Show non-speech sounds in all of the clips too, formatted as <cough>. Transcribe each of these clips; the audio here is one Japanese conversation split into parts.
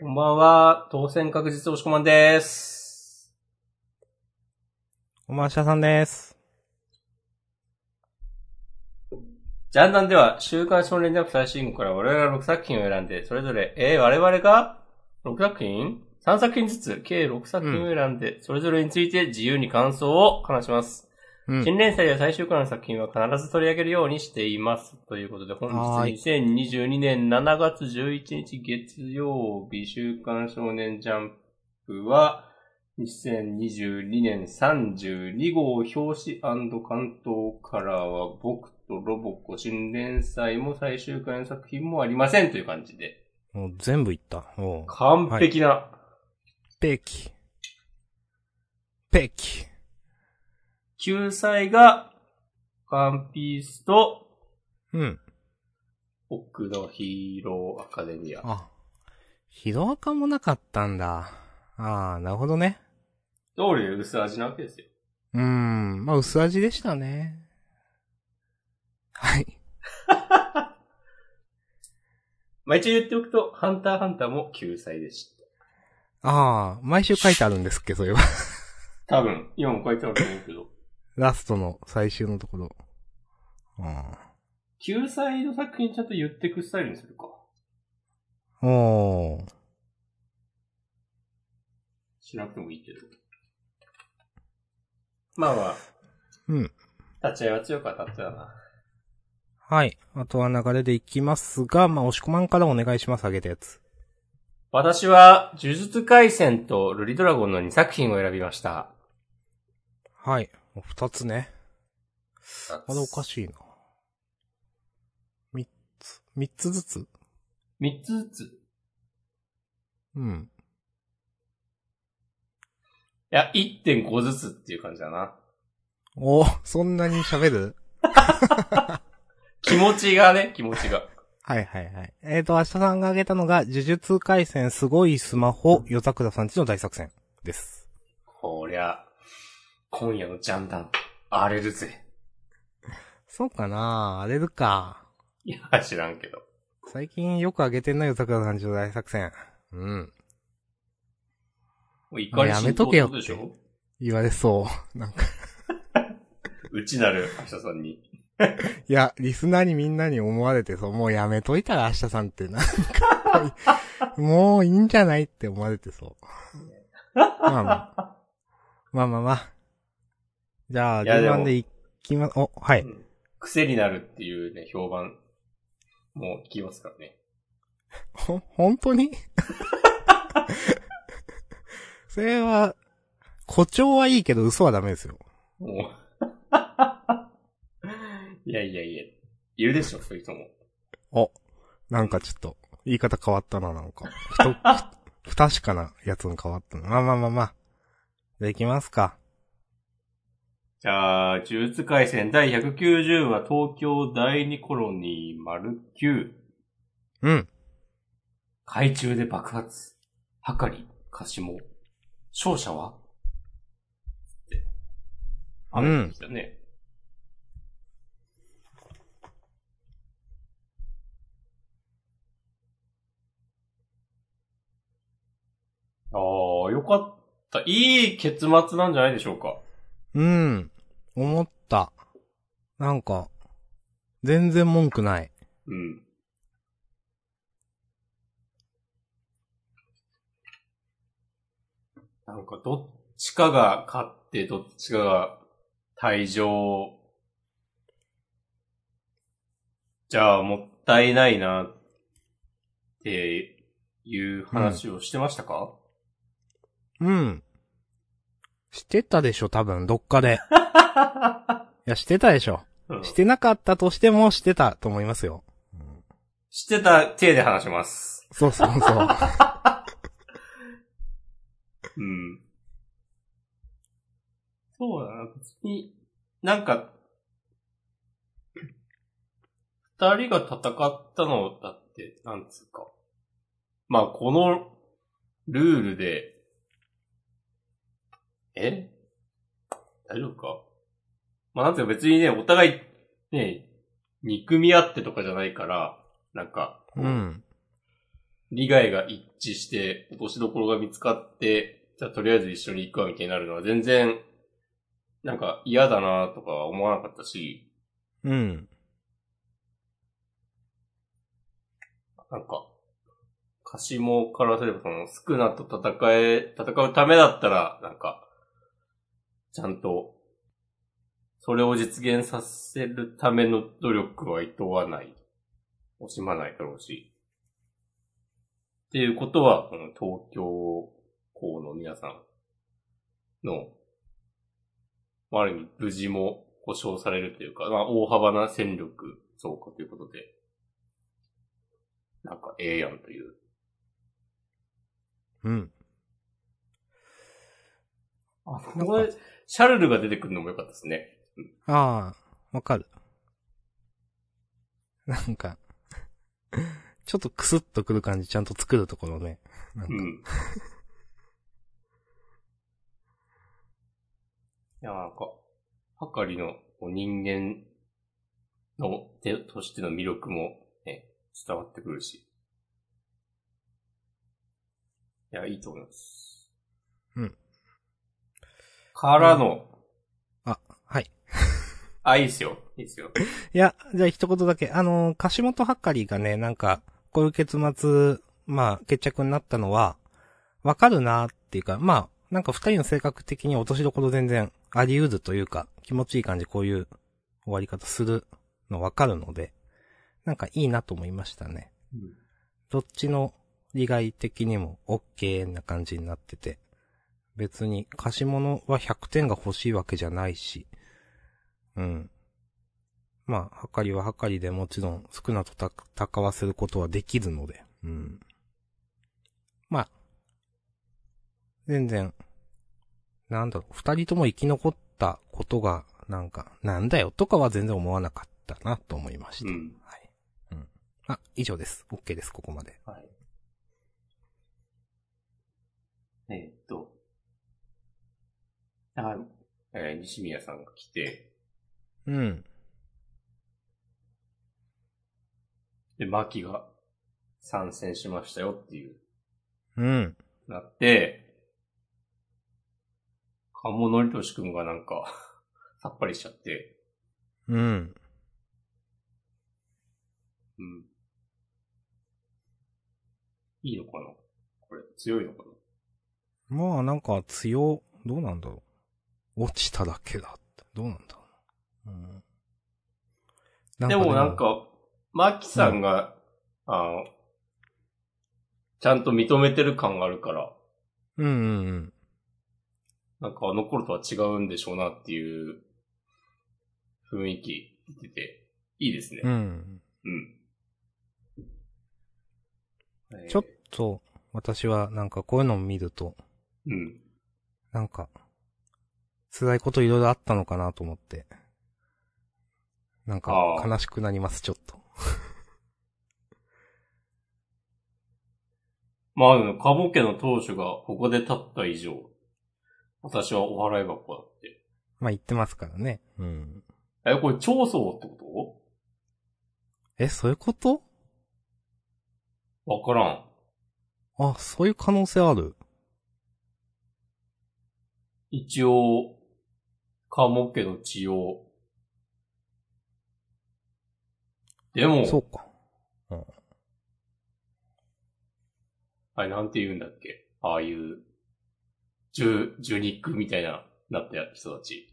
こんばんは、当選確実押し込まんです。おまんしゃさんです。ジャンダンでは、週刊少年ジャンプ最新号から我々が6作品を選んで、それぞれ、えー、我々が ?6 作品 ?3 作品ずつ、計6作品を選んで、それぞれについて自由に感想を話します。うん。新連載や最終回の作品は必ず取り上げるようにしています。ということで、本日2022年7月11日月曜日、週刊少年ジャンプは、2022年32号表紙関東カラーは僕とロボコ新連載も最終回の作品もありませんという感じで、もう全部いった。完璧な、ペキ。ペキ。救済が、ワンピースと、うん。僕のヒーローアカデミア。あ。ヒロアカもなかったんだ。ああ、なるほどね。通りで薄味なわけですよ。うーん。まあ、薄味でしたね。はい。<laughs> まあ、一応言っておくと、ハンターハンターも救済でした。ああ、毎週書いてあるんですっけど、それは。多分、今も書いてあると思うけど、ラストの最終のところ。あ救済の作品ちゃんと言ってくスタイルにするか。あ。おー。しなくてもいいけど。まあまあ、うん。立ち会いは強かったってだな。はい。あとは流れでいきますが、まあ、押し込まんからお願いします、あげたやつ。私は、呪術回戦とルリドラゴンの2作品を選びました。はい。二つね。あれおかしいな。三つ、三つずつ？3つずつ。いうん。や、1.5ずつっていう感じだな。おそんなに喋る？気持ちがね、気持ちが。はいはいはい。えーと、明日さんが挙げたのが、呪術回戦すごいスマホ、夜桜さんちの大作戦です。こりゃ、今夜のジャンダン、荒れるぜ。そうかな？荒れるか。いや、知らんけど。最近よく挙げてんな、夜桜さんちの大作戦。うん。もう怒りやめとけよでしょ？言われそう。<laughs> なんか、<laughs> うちなる明日さんに。<laughs> いや、リスナーにみんなに思われてそう、もうやめといたら明日さんってなんか、もういいんじゃないって思われてそう。まあまあ。まあまあまあ。じゃあ、順番でいきま、お、はい。癖になるっていうね、評判、もう聞きますからね。ほ、本当に？<laughs> それは、誇張はいいけど嘘はダメですよ。もう。<laughs> いやいやいや、いるでしょ、そういう人も。お、なんかちょっと、言い方変わったな、なんか。ふと、ふ <laughs> 不確かなやつに変わったな。まあまあまあまあ。じゃあ行きますか。じゃあ、呪術回戦第190話東京第二コロニー丸9。うん。海中で爆発。はかり、かしも。勝者は？って。雨でしたね。ああ、よかった。いい結末なんじゃないでしょうか。うん。思った。なんか、全然文句ない。うん。なんか、どっちかが勝って、どっちかが退場。じゃあ、もったいないな、っていう話をしてましたか、うん。してたでしょ、多分、どっかで。<laughs> いや、してたでしょ。うんしてなかったとしても、してたと思いますよ。してた体で話します。そうそうそう。<laughs> うん。そうだな、別に、なんか、二人が戦ったのだって、なんつうか。まあ、このルールで、え？大丈夫か？まあ、なんつうか別にね、お互い、ね、憎み合ってとかじゃないから、なんか、うん。利害が一致して、落としどころが見つかって、じゃあとりあえず一緒に行くわみたいになるのは全然、なんか嫌だなとかは思わなかったし、うん。なんか、カシモからすればその、スクナと戦え、戦うためだったら、なんか、ちゃんと、それを実現させるための努力は厭わない、惜しまないだろうし。っていうことは、この東京校の皆さんの、まあ、ある意味無事も保障されるというか、まあ、大幅な戦力増加ということで、なんかええやんという。うん。あ、これ、シャルルが出てくるのも良かったですね。ああ、わかる。なんか、ちょっとクスッとくる感じちゃんと作るところね。なんかうん。いや、なんか、はかりの人間の手としての魅力もね、伝わってくるし。いや、いいと思います。うん。からの、あ、はい。あ、いいっすよ。いいっすよ。<laughs> いや、じゃあ一言だけ。あのー、柏本はかりがね、なんか、こういう結末、まあ、決着になったのは、わかるなっていうか、まあ、なんか二人の性格的に落としどころ全然あり得るというか、気持ちいい感じこういう終わり方するのわかるので、なんかいいなと思いましたね。どっちの利害的にも OK な感じになってて、別に貸し物は100点が欲しいわけじゃないし、うん。まあ、はかりははかりでもちろん少なと戦わせることはできるので、うん。まあ、全然、なんだろう、二人とも生き残ったことが、なんか、なんだよとかは全然思わなかったなと思いました。うん。はい。うん。あ、以上です。OK です、ここまで。はい。えーっと。あ、えー西宮さんが来て、うん。で、牧が参戦しましたよっていう、うん。なって、鴨のりとしくんがなんか、<laughs> さっぱりしちゃって、うん。うん。いいのかなこれ、強いのかなまあなんか強、どうなんだろう。落ちただけだって。どうなんだろうな。うん。でもなん、か、マキさんが、あの、ちゃんと認めてる感があるから、うんうんうん。なんかあの頃とは違うんでしょうなっていう雰囲気出てて、いいですね。うん。うん。えーちょっと、私はなんかこういうのを見ると、うん。なんか、辛いこといろいろあったのかなと思って、なんかああ悲しくなります、ちょっと。<laughs> まあでも、カモ家の当主がここで立った以上、私はお払い箱だって。まあ言ってますからね。うん。え、これ長宗ってこえ、そういうことと？わからん。あ、そういう可能性ある。一応、カモ家の血を。でも、そうか。あれなんて言うんだっけ？ああいう、ジュ、ジュニックみたいな、なった人たち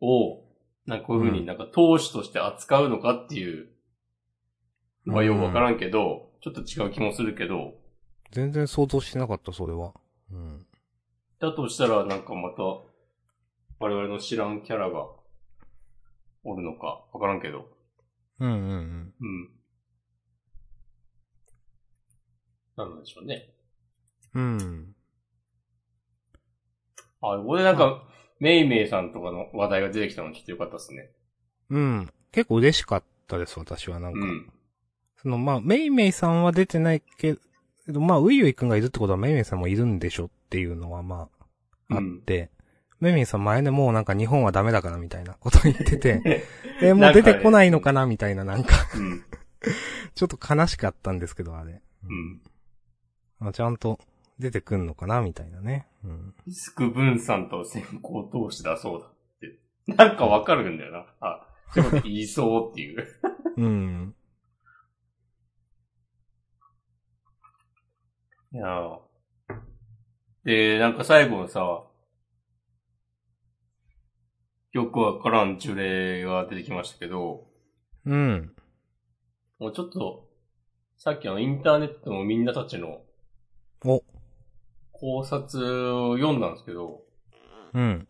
を、なんかこういう風になんか投手として扱うのかっていうのはよくわからんけど、ちょっと違う気もするけど、全然想像してなかった、それは。うん。だとしたらなんかまた、我々の知らんキャラがおるのかわからんけど、うんうんうん。うん。なんでしょうね。うん。あ、こなんか、メイメイさんとかの話題が出てきたのちょっとよかったですね。うん。結構嬉しかったです、私はなんか。うん。その、まあ、メイメイさんは出てないけど、まあ、ウイウイくんがいるってことはメイメイさんもいるんでしょっていうのは、まあ、あって、メイメイさん前でもうなんか日本はダメだからみたいなこと言ってて、<laughs> え、もう出てこないのかなみたいななんか、うん。<laughs> ちょっと悲しかったんですけど、あれ。ううん。あちゃんと出てくんのかなみたいなね。うん。リスク分散と先行投資だそうだって。なんかわかるんだよな。あ、そういうこと言いそうっていう。うん。いやーで、なんか最後のさ、よくわからん呪霊が出てきましたけど、うん。もうちょっと、さっきあのインターネットのみんなたちのお。考察を読んだんですけど、うん。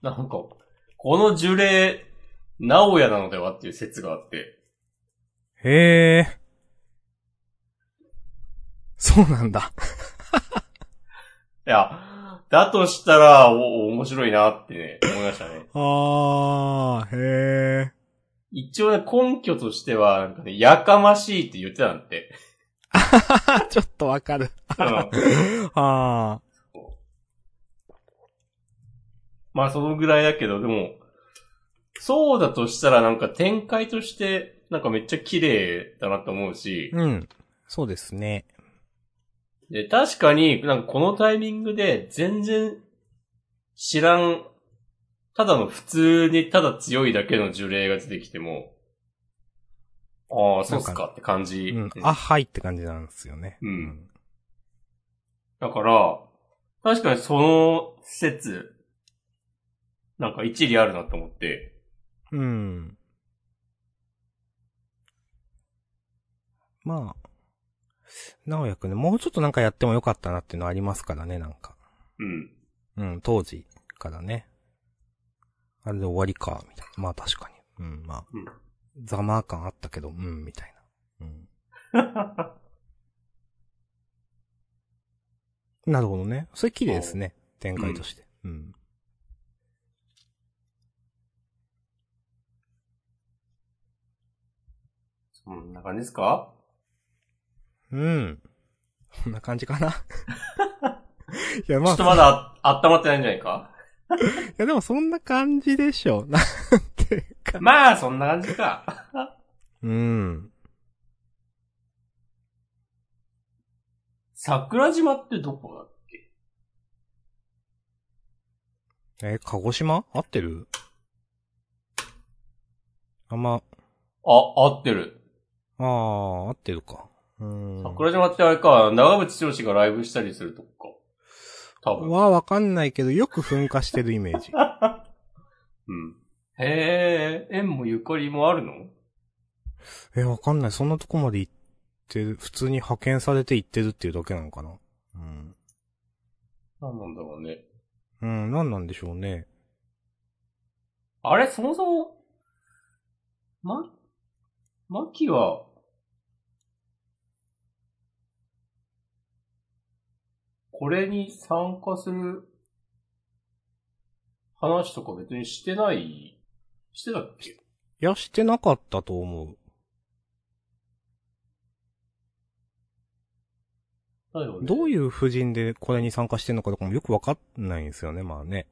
なんか、この呪霊、直哉なのではっていう説があって、へえ。そうなんだ。いや、だとしたら、お、面白いなってね、思いましたね。あー、へえ。一応ね、根拠としては、なんかね、やかましいって言ってたんって。<laughs> ちょっとわかる。うんあまあ、そのぐらいだけど、でも、そうだとしたらなんか展開として、なんかめっちゃ綺麗だなと思うしー。、うん。そうですね。で、確かに、なんかこのタイミングで全然知らん、ただの普通にただ強いだけの呪霊が出てきても、ああ、そうっすかって感じ。うん。あ、はいって感じなんですよね。うん。だから、確かにその説、なんか一理あるなと思って、うん。まあ、直也くんね、もうちょっとなんかやってもよかったなっていうのありますからね、なんか。うん。うん、当時からね。あれで終わりか、みたいな。まあ確かに。うん、まあ、うんざまー感あったけど、うん、みたいな。うん。<laughs> なるほどね。それ綺麗ですね。展開として。うん。そんな感じですか？うん。こんな感じかな。<laughs> いや、まあちょっと、まだあ温まってないんじゃないか？<laughs> いやでもそんな感じでしょ。なんていうか。まあ、そんな感じか。うん。桜島ってどこだっけ？え、鹿児島？合ってる？あんま、あ、合ってる。ああ、合ってるか。うん。桜島ってあれか、長渕剛がライブしたりするとこか。多分。はわかんないけど、よく噴火してるイメージ。<laughs> うん。へえ、縁もゆかりもあるの？え、わかんない。そんなとこまで行ってる、普通に派遣されて行ってるっていうだけなのかな。うん。何なんだろうね。うん、なんなんでしょうね。あれ、そもそも、ま、マキは、これに参加する話とか別にしてない、してたっけ？いや、してなかったと思う。だよね。どういう夫人でこれに参加してんのかとかもよくわかんないんですよね、まあね。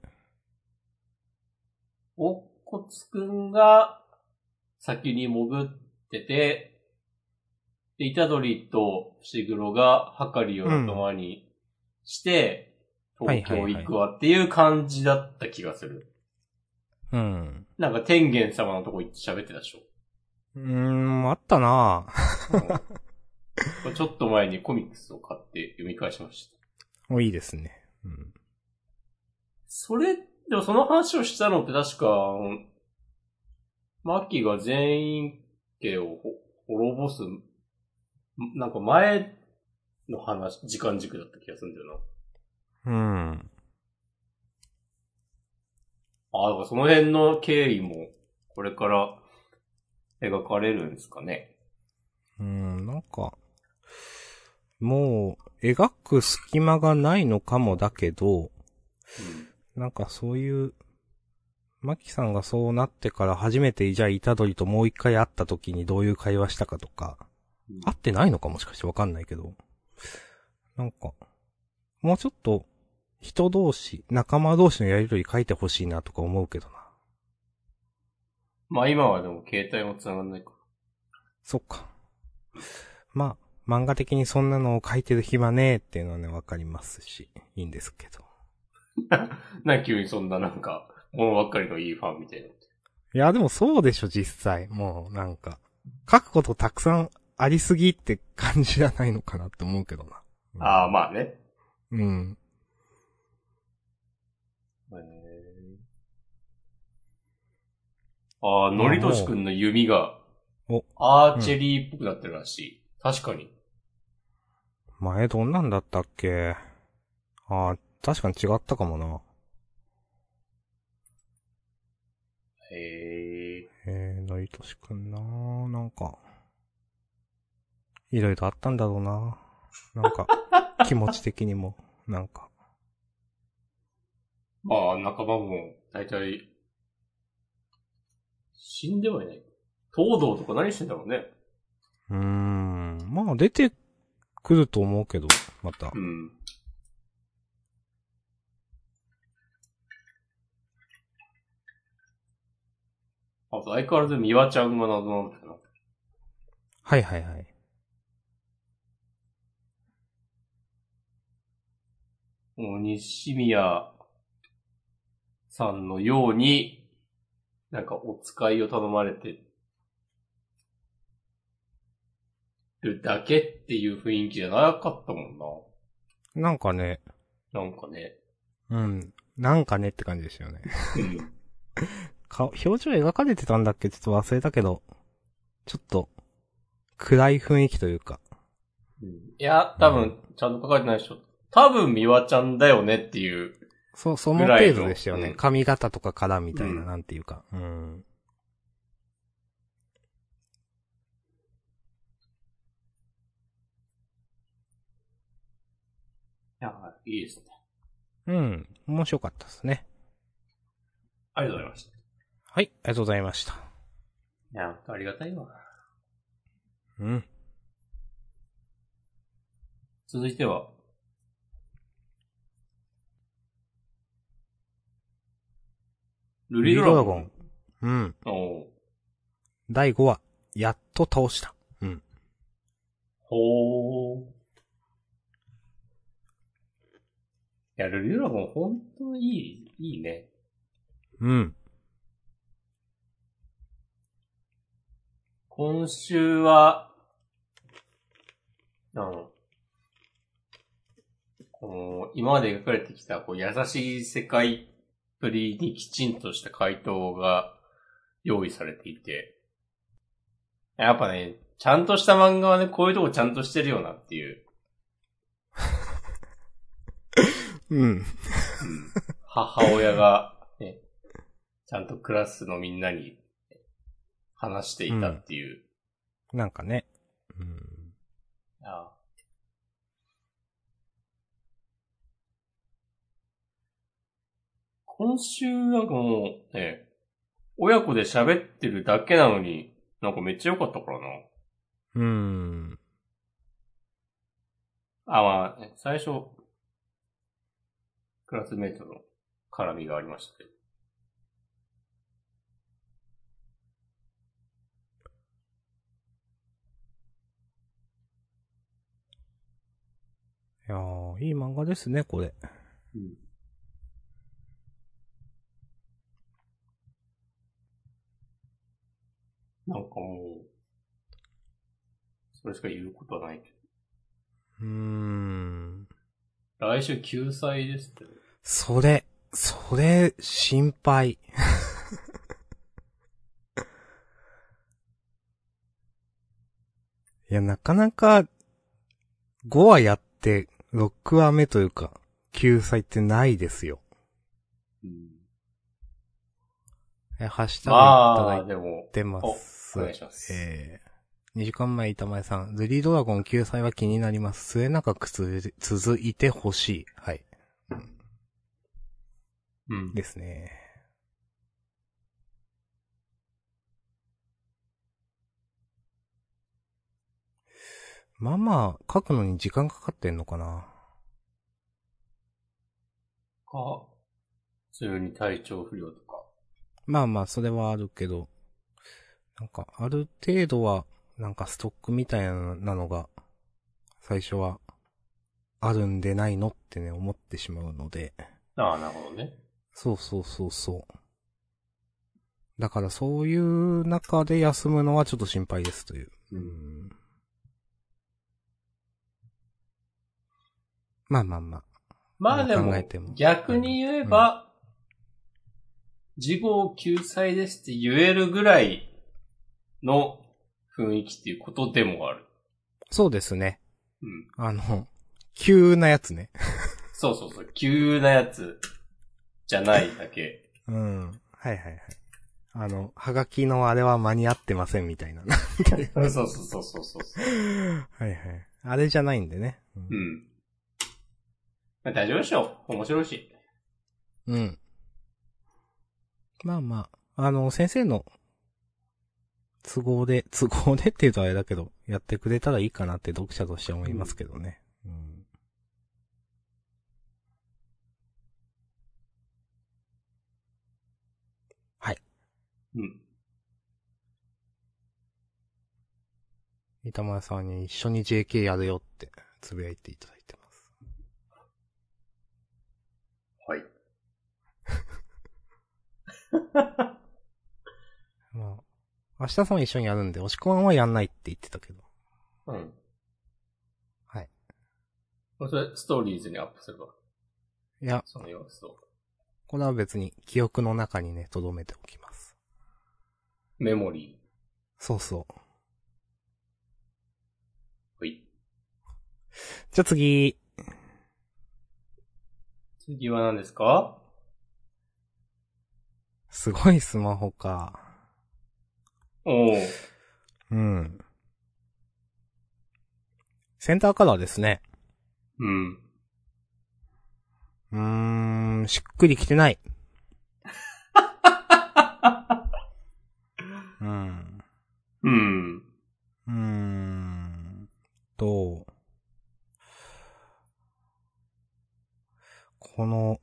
おっこつくんが先に潜ってて、で、イタドリと伏黒がはかりを仲間にして、はい東京行くわっていう感じだった気がする。うん。なんか天元様のとこ行って喋ってたでしょ。うーん、あったなぁ。ちょっと前にコミックスを買って読み返しました。もういいですね。うん。それ、でもその話をしたのって確か、マッキーが全員家をほ滅ぼす、んなんか前の話、時間軸だった気がするんだようん。な。ああ、だからその辺の経緯も、これから描かれるんですかね。うん、なんか、もう、描く隙間がないのかもだけど、なんかそういう、マキさんがそうなってから初めてじゃあイタドリともう一回会った時にどういう会話したかとか、うん会ってないのかもしかしてわかんないけど、なんか、もうちょっと、人同士、仲間同士のやりとり書いてほしいなとか思うけどな。まあ今はでも携帯も繋がんないかそっか。まあ、漫画的にそんなのを書いてる暇ねえっていうのはね、わかりますし、いいんですけど。<laughs> な、急にそんななんか、ものばっかりのいいファンみたいな。いや、でもそうでしょ、実際。もう、なんか、書くことたくさんありすぎって感じじゃないのかなって思うけどな。うんああ、まあね。うん。へーああ、のりとしくんの弓がお、アーチェリーっぽくなってるらしい。確かに。前どんなんだったっけ？ああ、確かに違ったかもな。へえ。えー、のりとしくんななんか、いろいろあったんだろうななんか、<laughs> 気持ち的にも、なんか。まあ、仲間も、だいたい、死んではいない。東堂とか何してんだろうね。うーん、まあ出てくると思うけど、またう。ん。あと、相変わらず美和ちゃんが謎なんだよな。はいはいはい。もう西宮さんのように、なんかお使いを頼まれてるだけっていう雰囲気じゃなかったもんなんかね、な。なんかね。うん、なんかねって感じですよね。うん。<laughs> 顔、表情描かれてたんだっけ？ちょっと忘れたけど、ちょっと、暗い雰囲気というか。いや、多分、ちゃんと書かれてないでしょ。多分、美和ちゃんだよねっていう。そ、その程度でしたよね。うん髪型とかからみたいな、うんなんていうか。うん。いや、いいですね。うん。面白かったですね。ありがとうございました。はい、ありがとうございました。いや、ありがたいわ。うん。続いては、ルリドラゴン。うん。第5話、やっと倒した。うん。ほー。いや、ルリドラゴンほんといい、いいね。うん。今週は、あの、この、今まで描かれてきた、こう、優しい世界っぷりにきちんとした回答が用意されていて、やっぱね、ちゃんとした漫画はね、こういうとこちゃんとしてるよなっていう、うん。うん母親が、ね、ちゃんとクラスのみんなに話していたっていう、なんかね。うん。いや今週なんかもうね、親子で喋ってるだけなのに、なんかめっちゃ良かったからな。うん。あ、まあ、ね、最初、クラスメイトの絡みがありましたけど。いやー、いい漫画ですね、これ。うん。なんかもう、それしか言うことはないけうーん。ど。来週救済ですって。それ、それ、心配。<laughs> いや、なかなか、5話やって、6話目というか、救済ってないですよ。うん。え、ハッシュタグいたまあ、だいでも、てます。お願いしますえー、2時間前、板前さん。ズリードラゴン救済は気になります。末永くつ続いてほしい。はい。うん。ですね。まあまあ、書くのに時間かかってんのかな。か、普通に体調不良とか。まあまあ、それはあるけど、なんか、ある程度は、なんかストックみたいなのが、最初は、あるんでないのってね、思ってしまうので。ああ、なるほどね。そうそうそうそう。だからそういう中で休むのはちょっと心配ですという。うん。まあまあまあ。まあでも逆に言えば、事後救済ですって言えるぐらいの雰囲気っていうことでもある。そうですね。うん。あの、急なやつね。そうそうそう。急なやつじゃないだけ。うん。はいはいはい。あの、はがきのあれは間に合ってませんみたいな。そうそうそうそうそう。はいはい。あれじゃないんでね。うんうん。まあ大丈夫でしょう。面白いし。うん。まあまあ、あの、先生の都合で、<laughs> 都合でって言うとあれだけど、やってくれたらいいかなって読者としては思いますけどね。うん。うん。板前さんに一緒に JK やるよって、つぶやいていただいてます。はい。<laughs> まあ、明日さんは一緒にやるんで、押し込まんはやんないって言ってたけど。うん。はい。それ、ストーリーズにアップすれば、いや、その様子を。これは別に記憶の中にね、留めておきます。メモリそうそう。ー。はい。じゃあ次、次は何ですか？すごいスマホか。おー。うん。センターカラーですね。うん。うーん、しっくりきてない。うん。うん。うーん。と、この、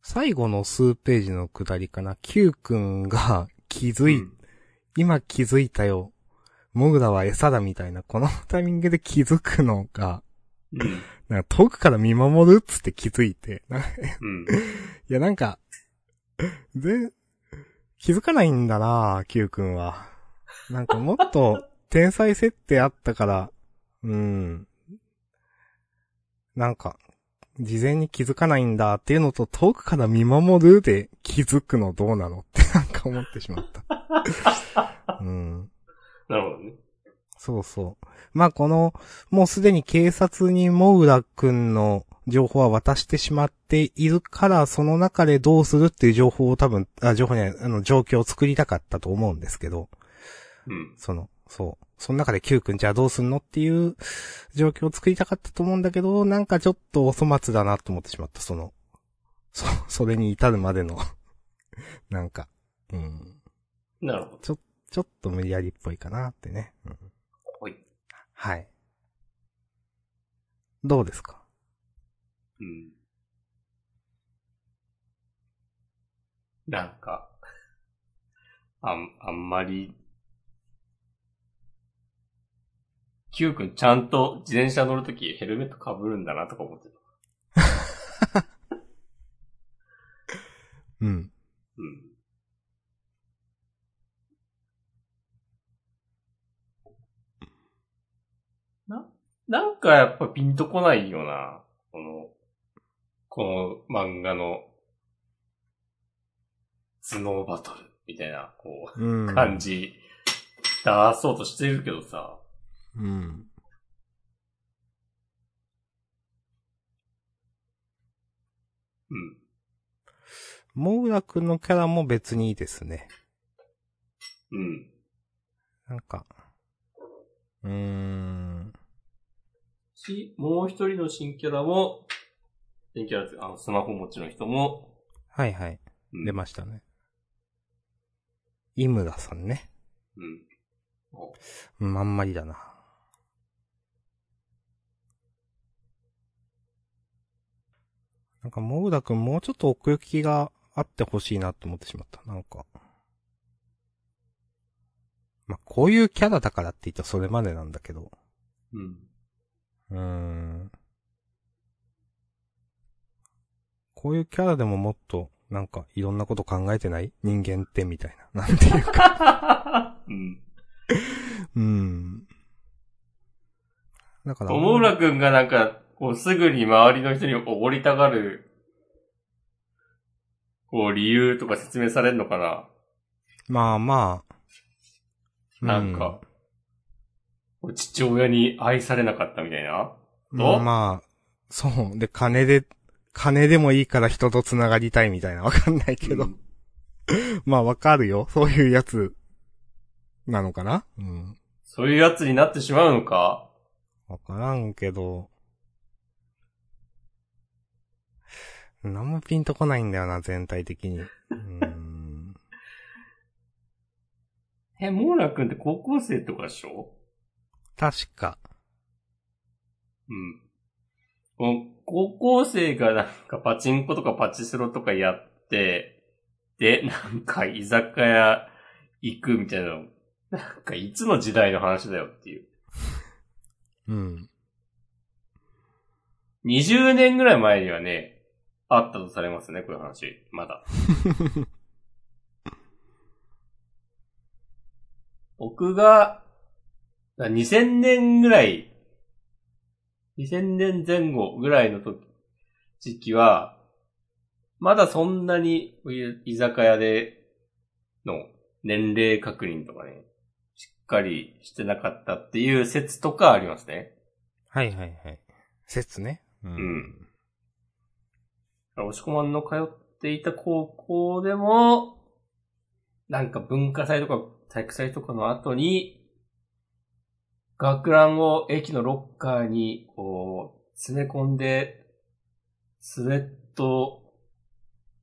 最後の数ページのくだりかな、Q くんが気づい、今気づいたよ。モグラは餌だみたいな、この <laughs> タイミングで気づくのが、うん。なんか遠くから見守るっつって気づいて、なんかいうん。<laughs> やなんか、ぜ、気づかないんだな Q くんは。なんかもっと <laughs> 天才設定あったから、うん。なんか、事前に気づかないんだっていうのと遠くから見守るで気づくのどうなのってなんか思ってしまった。<laughs> うん。なるほどね。そうそう。まあこの、もうすでに警察にモウラくんの情報は渡してしまっているから、その中でどうするっていう情報を多分、あ、情報にあの、状況を作りたかったと思うんですけど、うん。その、そう。その中で Q くんじゃあどうすんのっていう状況を作りたかったと思うんだけど、なんかちょっとお粗末だなと思ってしまった、その、そ、<laughs> それに至るまでの、なんか、うん。なるほど。ちょっと無理やりっぽいかなってね。うんはい。はい。どうですか？うん。なんか、あん、あんまり、Q 君ちゃんと自転車乗るときヘルメット被るんだなとか思ってた。<laughs> うん。うん。な、なんかやっぱピンとこないよな。この、この漫画の、頭脳バトルみたいな、こうん。う、感じ、出そうとしてるけどさ。うん。うん。モウラくんのキャラも別にいいですね。うん。なんか、うーん。し、もう一人の新キャラも、新キャラって、あの、スマホ持ちの人も、はいはい。うん出ましたね。井村さんね。うん。ん、あんまりだな。なんか、モウダ君もうちょっと奥行きがあってほしいなと思ってしまった。なんか。まあ、こういうキャラだからって言ったらそれまでなんだけど。うん。うーん。こういうキャラでももっと、なんか、いろんなこと考えてない？人間ってみたいな。なんていうか。<laughs> うん。うーん。だから、友村くんがなんか、こうすぐに周りの人におごりたがる、こう理由とか説明されるのかな？まあまあ。うなんか、父親に愛されなかったみたいな？まあまあ、そう。で、金で、金でもいいから人と繋がりたいみたいな。わかんないけど。うん <laughs> まあわかるよ。そういうやつ、なのかな？うん。そういうやつになってしまうのか？わからんけど。なんもピンとこないんだよな、全体的に。うーん。<laughs> え、モーラくんって高校生とかでしょ？確か。うん。この高校生がなんかパチンコとかパチスロとかやって、で、なんか居酒屋行くみたいなの、なんかいつの時代の話だよっていう。うん。20年ぐらい前にはね、あったとされますね、こういう話。まだ。<laughs> 僕が、だ2000年ぐらい、2000年前後ぐらいの時、時期は、まだそんなに居酒屋での年齢確認とかね、しっかりしてなかったっていう説とかありますね。はいはいはい。説ね。ううん。押し込まんの通っていた高校でも、なんか文化祭とか体育祭とかの後に、学ランを駅のロッカーに、こう、詰め込んで、スウェット、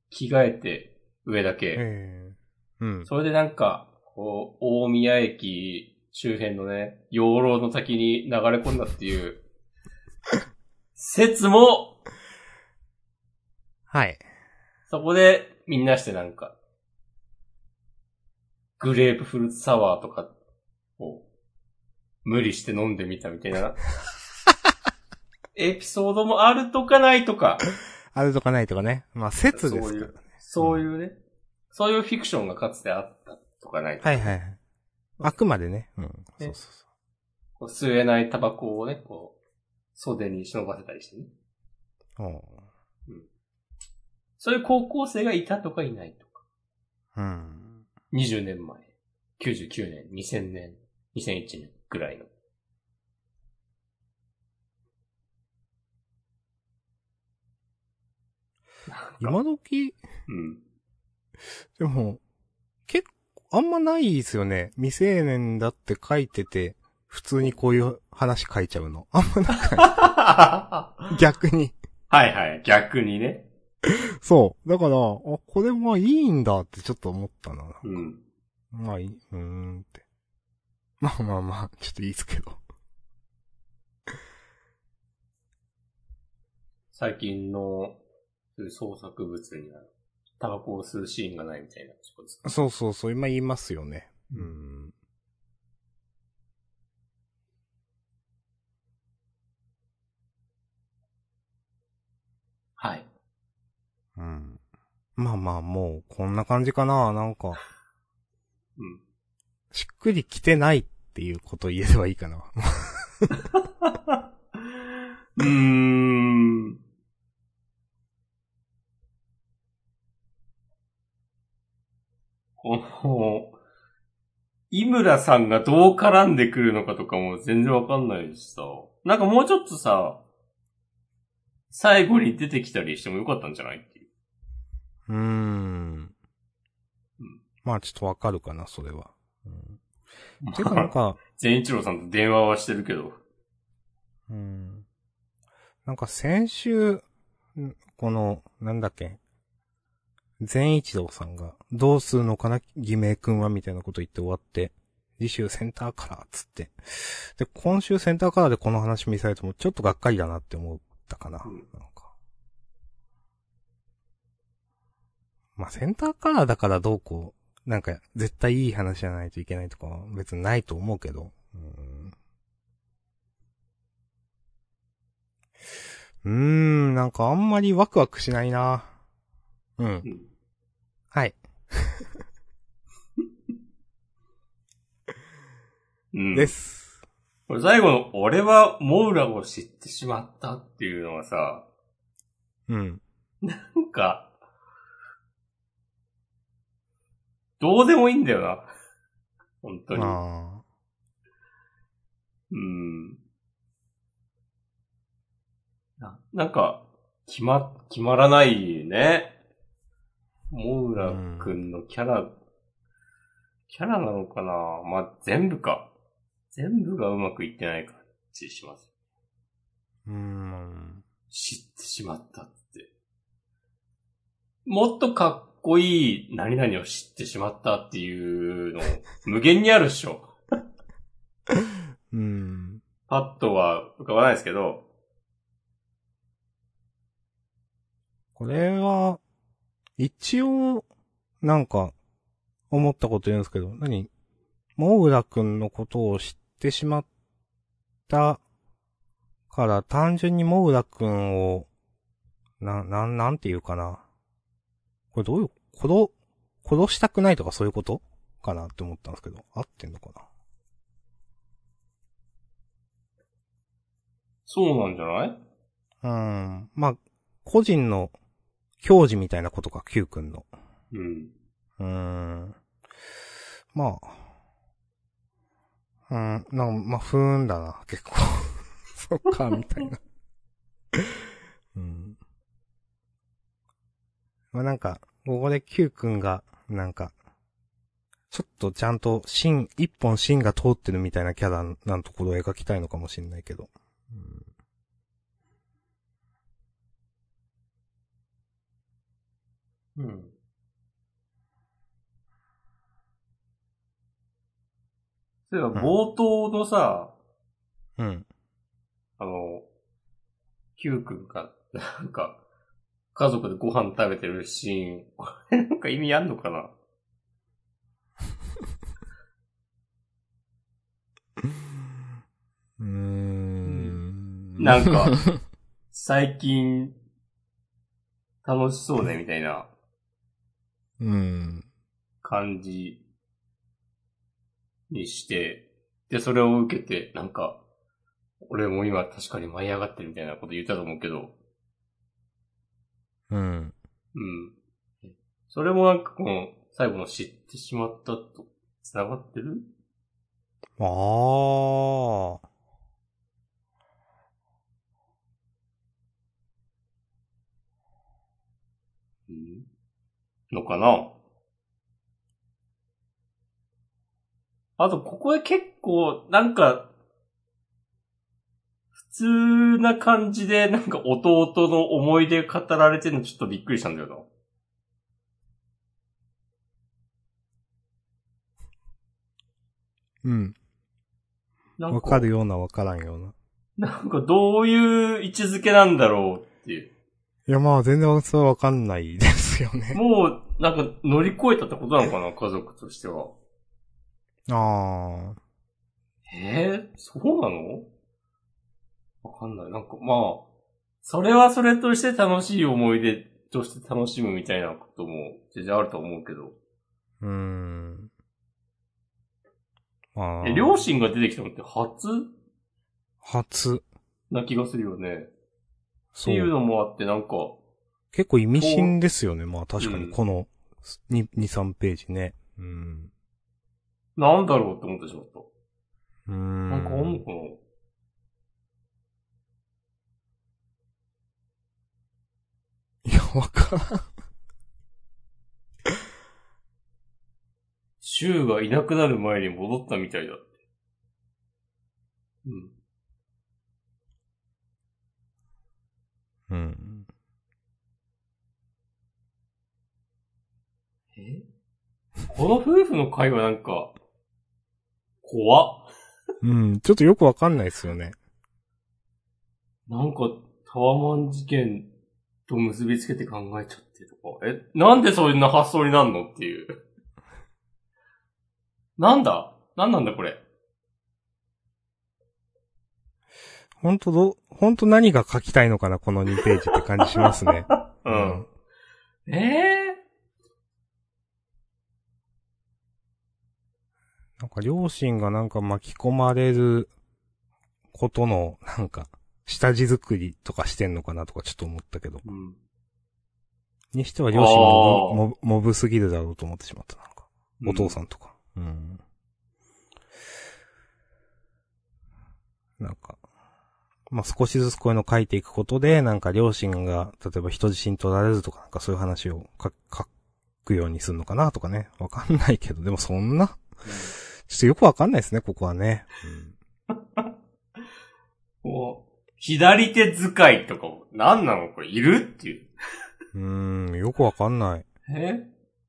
着替えて、上だけ。ええうん。それでなんか、こう、大宮駅周辺のね、養老の滝に流れ込んだっていう、<laughs> 説も、はい。そこでみんなしてなんか、グレープフルーツサワーとかを無理して飲んでみたみたいな、エピソードもあるとかないとか、あるとかないとかね。まあ説ですからね。そういうね、そういうフィクションがかつてあったとかないとか、はいはいはい。あくまでね。うん。そうそうそこう吸えないタバコをね、こう、袖に忍ばせたりしてね。う。おうそういう高校生がいたとかいないとか。うん。20年前、99年、2000年、2001年ぐらいの。今時、うん。でも、結構、あんまないですよね。未成年だって書いてて、普通にこういう話書いちゃうの。<laughs> あんまなはい。逆に。いはい、逆にね。そう。だから、あ、これはいいんだってちょっと思ったな。うん。まあいい、うーんって。<laughs> まあまあまあ、ちょっといいですけど。最近の、そういう創作物には、タバコを吸うシーンがないみたいな、そうですか？そうそうそう、今言いますよね。うん。はい。うん。まあまあ、もう、こんな感じかな。なんか、うん。しっくりきてないっていうことを言えればいいかな。<laughs> うーん。この、井村さんがどう絡んでくるのかとかも全然わかんないしさ。なんかもうちょっとさ、最後に出てきたりしてもよかったんじゃないっていう。うーんうん。まあ、ちょっとわかるかな、それは。うん、てか、なんか、<laughs> 善一郎さんと電話はしてるけど。うん。なんか先週、んこの、なんだっけ、善一郎さんが、どうするのかな、偽名くんは、みたいなこと言って終わって、次週センターカラーっつって。で、今週センターカラーでこの話見されても、ちょっとがっかりだなって思ったかな。うんなんか。まあ、センターカラーだからどうこう、なんか、絶対いい話じゃないといけないとかは別にないと思うけど。うんうーん、なんかあんまりワクワクしないな。うん。うん。はい。うん。です。これ最後の、俺はモウラを知ってしまったっていうのはさ、うん。なんか、どうでもいいんだよな。本当に。あうん。な、なんか、決ま、決まらないね。モウラくんのキャラ、キャラなのかなまあ、全部か。全部がうまくいってない感じします。ー。うーん。知ってしまったって。もっとかっこいい何々を知ってしまったっていうの、無限にあるっしょ。うん。パッとは浮かばないですけど、これは、一応、なんか、思ったこと言うんですけど、何？モウラくんのことを知ってしまったから、単純にモウラくんを、な、なん、なんていうかな。これどういう、殺、殺したくないとかそういうこと？かなって思ったんですけど、合ってんのかな？そうなんじゃない？うん。まあ、個人の、教授みたいなことか、Q くんの。うん。うーん。まあ。うん、なんか、まあ、不運だな、結構。<laughs> そっか、みたいな。うん。まあなんか、ここで Q 君が、なんか、ちょっとちゃんと芯、一本芯が通ってるみたいなキャラなんところを描きたいのかもしれないけど。うんうん。そういえば、冒頭のさ、うん。あの、Q 君が、なんか、家族でご飯食べてるシーン、こ <laughs> れなんか意味あんのかな？うーん。なんか、<laughs> 最近、楽しそうね、みたいな。うん。感じにして、で、それを受けて、なんか、俺も今確かに舞い上がってるみたいなこと言ったと思うけど、うん。うん。それもなんかこの、最後の知ってしまったと、繋がってる？ああ。うんのかな？あと、ここで結構、なんか、普通な感じで、なんか弟の思い出語られてるのちょっとびっくりしたんだようん。な。わかるようなわからんような。なんかどういう位置づけなんだろうっていう。いや、まあ、全然それはわかんないですよね。もう、なんか乗り越えたってことなのかな家族としては。ああ。えー、そうなの？わかんない。なんかまあ、それはそれとして楽しい思い出として楽しむみたいなことも全然あると思うけど。うーん。ああ。え、両親が出てきたのって初？初。な気がするよね。っそう。ていうのもあってなんか、結構意味深ですよね。まあ、確かうんに、この2、2、3ページね。うん。なんだろうって思ってしまった。うーん。なんかあんのかな？わか。シュウがいなくなる前に戻ったみたいだって。うん。うん。え？この夫婦の会話なんか、怖っ。うん。ちょっとよくわかんないですよね。なんか、タワマン事件と結びつけて考えちゃってとか。え、なんでそんな発想になんのっていう。なんだ？なんなんだこれ？ほんとど、ほんと何が書きたいのかな、この2ページって感じしますね。<laughs> うん。ええなんか両親がなんか巻き込まれることの、なんか、下地作りとかしてんのかなとかちょっと思ったけど。うん。にしては両親もモブすぎるだろうと思ってしまった、なんか。お父さん。んとか。うん。なんか、まあ、少しずつこういうの書いていくことで、なんか両親が、例えば人質に取られるとか、なんかそういう話を書書くようにするのかなとかね。わかんないけど、でもそんな、ちょっとよくわかんないですね、ここはね。<laughs> こう、左手使いとか、何なのこれ？いるっていう。うーん、よくわかんない。え？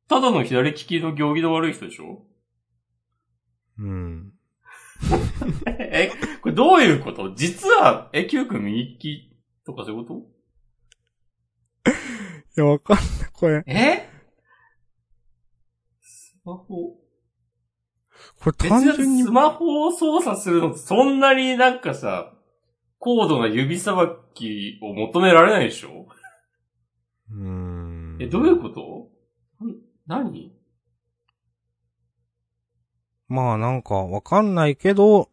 ただの左利きの行儀の悪い人でしょ？うん。<laughs> え、これどういうこと？実は、え、Q 君右利きとかそういうこ <laughs> いや、わかんない。これ、とえ？スマホ。これ別単純ににス、マホを操作するのってそんなになんかさ、高度な指さばきを求められないでしょ？うーん。え、どういうこと？ん何？まあなんかわかんないけど、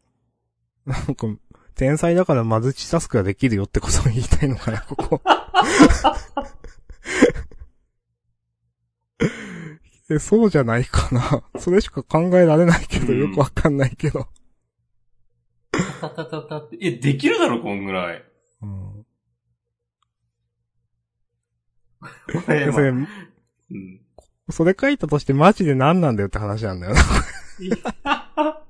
なんか、天才だからマルチタスクができるよってことを言いたいのかな、ここ。<laughs> え、そうじゃないかな。それしか考えられないけど、うんよくわかんないけど。たたたたって。え、できるだろ、こんぐらい。うん。えそれ、うん。それ書いたとしてマジで何なんだよって話なんだよな。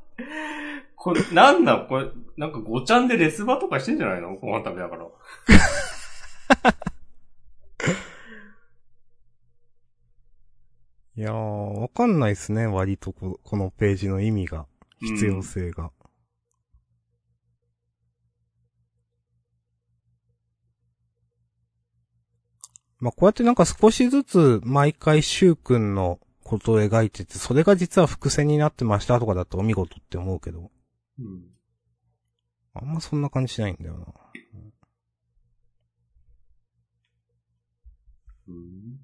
これ、なんだこれ、なんかごちゃんでレスバとかしてんじゃないのご飯食べながら。いやー、わかんないっすね、割とここのページの意味が、必要性が。まあ、こうやってなんか少しずつ毎回シュウ君のことを描いてて、それが実は伏線になってましたとかだとお見事って思うけど、うん。あんまそんな感じしないんだよな。うん。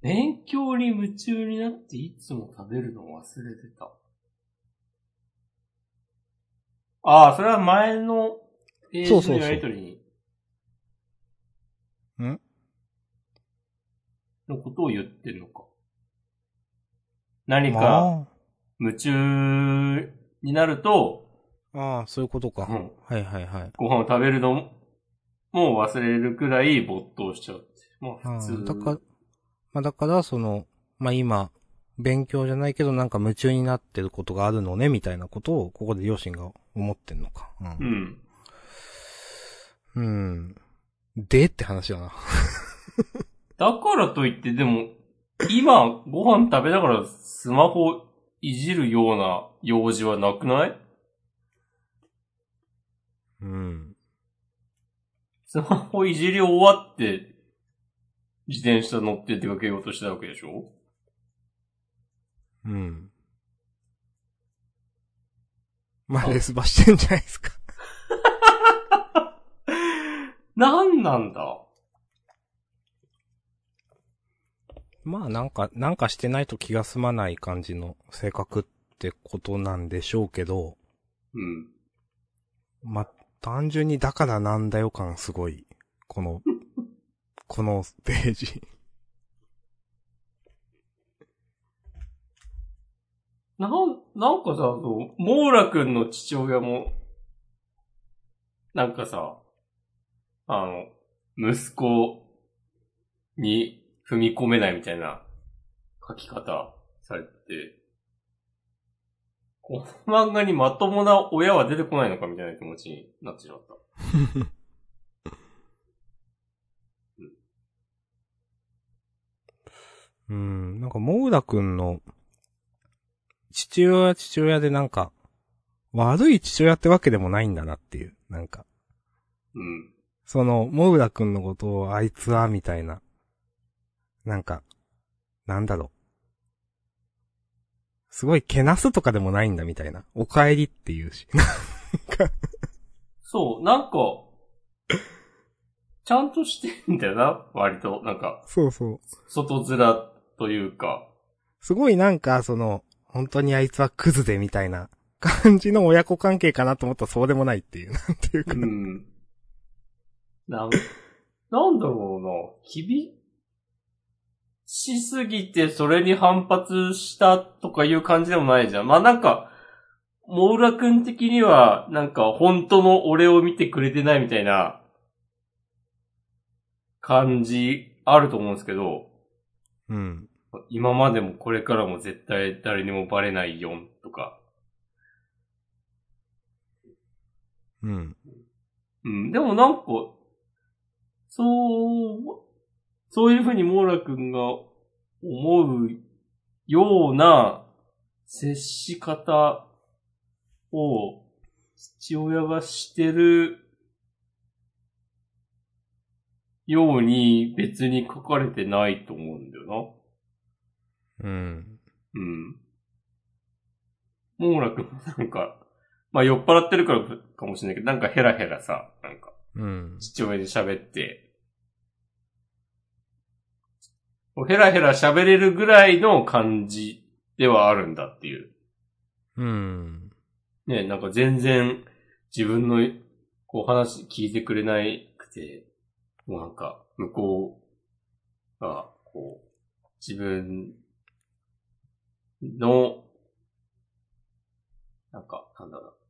勉強に夢中になっていつも食べるのを忘れてた。ああ、それは前のページのやりとりに。ん？のことを言ってるのか。何かあ夢中になると、あああ、そういうことか。うんはいはいはい。ご飯を食べるのも忘れるくらい没頭しちゃうって。まああ普通。あだから、まあだから、その、まあ今、勉強じゃないけどなんか夢中になってることがあるのね、みたいなことを、ここで両親が思ってんのか。ううん。ん。うん。でって話だな。だからといって、でも、今、ご飯食べながらスマホいじるような用事はなくない？うん。スマホいじり終わって、自転車乗って出かけようとしたわけでしょ？うん。まあ、レスバしてんじゃないですか。なんなんだ？まあなんか、なんかしてないと気が済まない感じの性格ってことなんでしょうけど、うん。まあ、単純にだからなんだよ感すごい。この、<laughs> このページ。なん、なんかさ、そう、モーラ君の父親も、なんかさ、あの、息子に踏み込めないみたいな書き方されてて、この漫画にまともな親は出てこないのかみたいな気持ちになってしまった。<laughs> うん、なんか、モーラくんの、父親は父親でなんか、悪い父親ってわけでもないんだなっていう、なんか、うん。その、モーラくんのことをあいつは、みたいな、なんか、なんだろう。すごいけなすとかでもないんだみたいな。お帰りっていうし。そう、なんか、ちゃんとしてんだよな、割と。なんか、そうそう。外面というか。すごいなんか、その、本当にあいつはクズでみたいな感じの親子関係かなと思ったらそうでもないっていう、なんていうか。うん。なん、なんだろうな。厳しすぎてそれに反発したとかいう感じでもないじゃん。まあなんか、モーラ君的には、なんか本当の俺を見てくれてないみたいな感じあると思うんですけど、うん。今までもこれからも絶対誰にもバレないよとか。うん。うん。でもなんか、そう、そういうふうにモーラ君が思うような接し方を父親がしてるように別に書かれてないと思うんだようん。な。うん。モーラ君もなんか、まあ酔っ払ってるからかもしれないけど、なんかヘラヘラさ、なんかうん。父親で喋って、ヘラヘラ喋れるぐらいの感じではあるんだっていう。うん。ね、なんか全然自分のこう話聞いてくれないくて、もうなんか向こうがこう自分のなんかなんだろう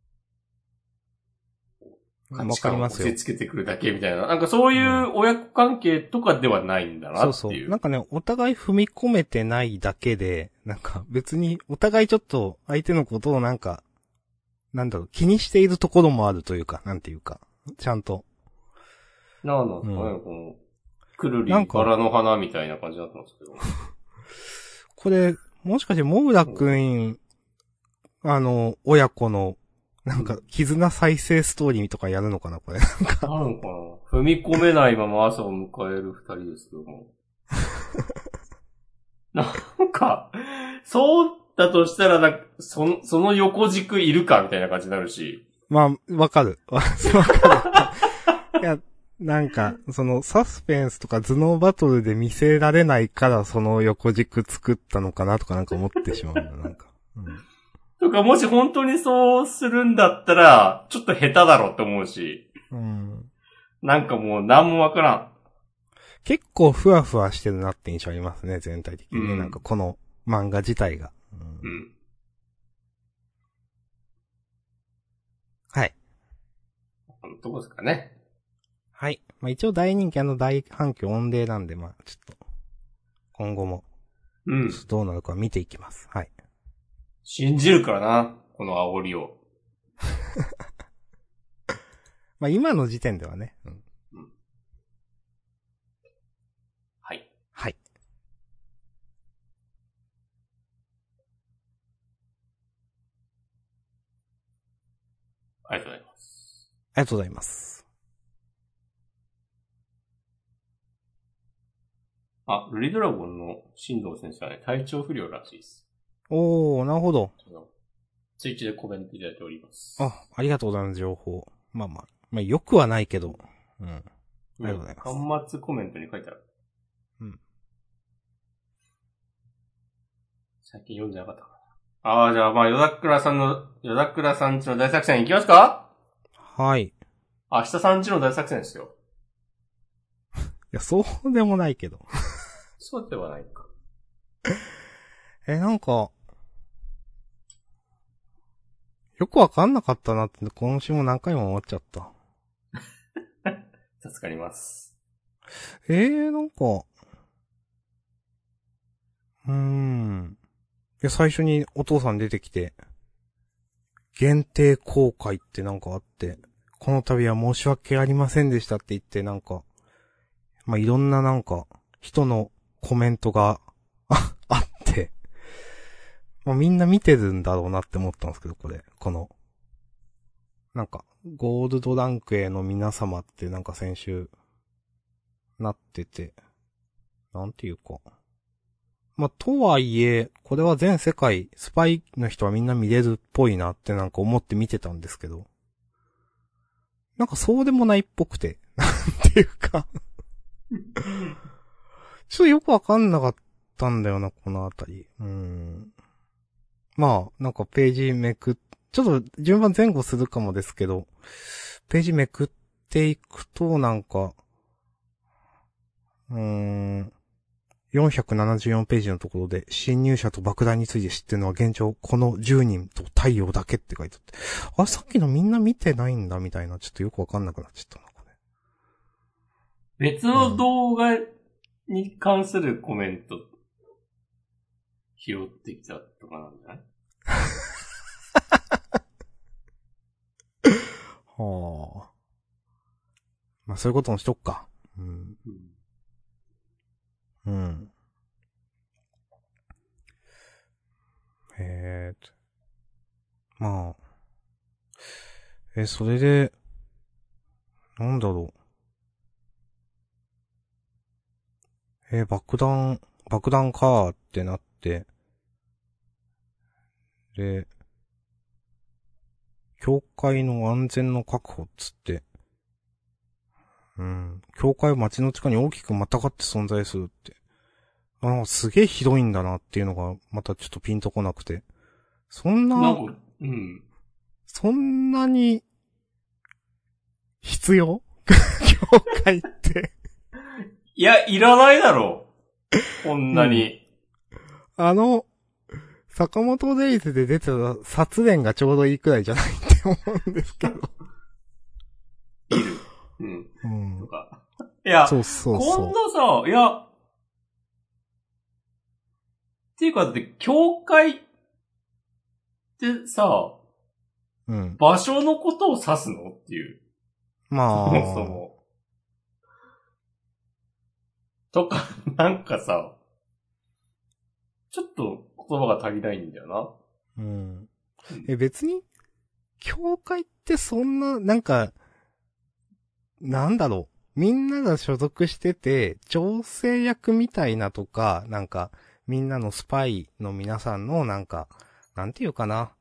価わかりますよ押せ。付けてくるだけみたいな。なんかそういう親子関係とかではないんだなっていう。そうそう。なんかね、お互い踏み込めてないだけで、なんか別にお互いちょっと相手のことをなんか、なんだろう、気にしているところもあるというか、なんていうか、ちゃんと。なんなんですかね、うんこの、くるり、バラの花みたいな感じだったんですけど。<laughs> これ、もしかしてモグラくん、あの、親子の、なんか、絆再生ストーリーとかやるのかな、これ。なんか、あるのかな踏み込めないまま朝を迎える二人ですけども。<laughs> なんか、そうだとしたらな、その、その横軸いるかみたいな感じになるし。まあ、わかる。わ <laughs> わかる。いや、なんか、その、サスペンスとか頭脳バトルで見せられないから、その横軸作ったのかなとかなんか思ってしまうんだ、なんか。うんとか、もし本当にそうするんだったら、ちょっと下手だろって思うし。うんなんかもう何もわからん。結構ふわふわしてるなって印象ありますね、全体的にね。うんなんかこの漫画自体が。うんうん。はい。このとこですかね。はい。まあ一応大人気あの大反響音霊なんで、まあちょっと、今後もうん。どうなるか見ていきます。はい。信じるからな、この煽りを。<laughs> まあ今の時点ではね。うんはい。はい。ありがとうございます。ありがとうございます。あ、ルリドラゴンの新藤先生はね、体調不良らしいです。おー、なるほど。あのツイッチでコメントいただいております。あ、ありがとうございます、情報。まあまあ。まあよくはないけど。うん。ありがとうございます端末コメントに書いてある。うん。最近読んでなかったかな。ああ、じゃあまあ、ヨダクラさんの、ヨダクラさんちの大作戦いきますか？はい。い明日さんちの大作戦ですよ。<laughs> や、そうでもないけど。そうではないか。<laughs> え、なんか、よくわかんなかったなって、今週も何回も思っちゃった。<laughs> 助かります。えー、なんか、うーん。いや、最初にお父さん出てきて、限定公開ってなんかあって、この度は申し訳ありませんでしたって言って、なんか、まあ、いろんななんか、人のコメントが、まあ、みんな見てるんだろうなって思ったんですけど、これ、この、なんか、ゴールドランクへの皆様ってなんか先週、なってて、なんていうか。まあ、とはいえ、これは全世界、スパイの人はみんな見れるっぽいなってなんか思って見てたんですけど。なんかそうでもないっぽくて、なんていうか <laughs> ちょっとよくわかんなかったんだよな、このあたり。うん。まあ、なんかページめくっ、ちょっと順番前後するかもですけど、ページめくっていくと、なんか、うーん、474ページのところで、侵入者と爆弾について知ってるのは現状、この10人と太陽だけって書いてあって、あ、さっきのみんな見てないんだ、みたいな、ちょっとよくわかんなくなっちゃったな、これ。別の動画に関するコメント、拾ってきたとかなんじゃない？<laughs> はあ。まあ、そういうことにしとくか。うん。うん。えーと。まあ。え、それで、なんだろう。え、爆弾、爆弾かーってなって、で、教会の安全の確保っつって、うん。教会は街の地下に大きくまたがって存在するって。ああ、すげえひどいんだなっていうのが、またちょっとピンとこなくて。そんな、なうん。そんなに、必要？<laughs> 教会って。いや、いらないだろう。こんなに。あの、坂本デイズで出てた殺練がちょうどいいくらいじゃないって思うんですけど。うん。うんと。か。いや、そうそうこそんなさ、いや、っていうか、だって、教会ってさ、う。うん。場所のことを指すのっていう。まあ。そもそも。とか、なんかさ、ちょっと言葉が足りないんだよなうん。え、別に、教会ってそんな、なんか、なんだろう。みんなが所属してて、調整役みたいなとか、なんか、みんなのスパイの皆さんの、なんか、なんていうかな。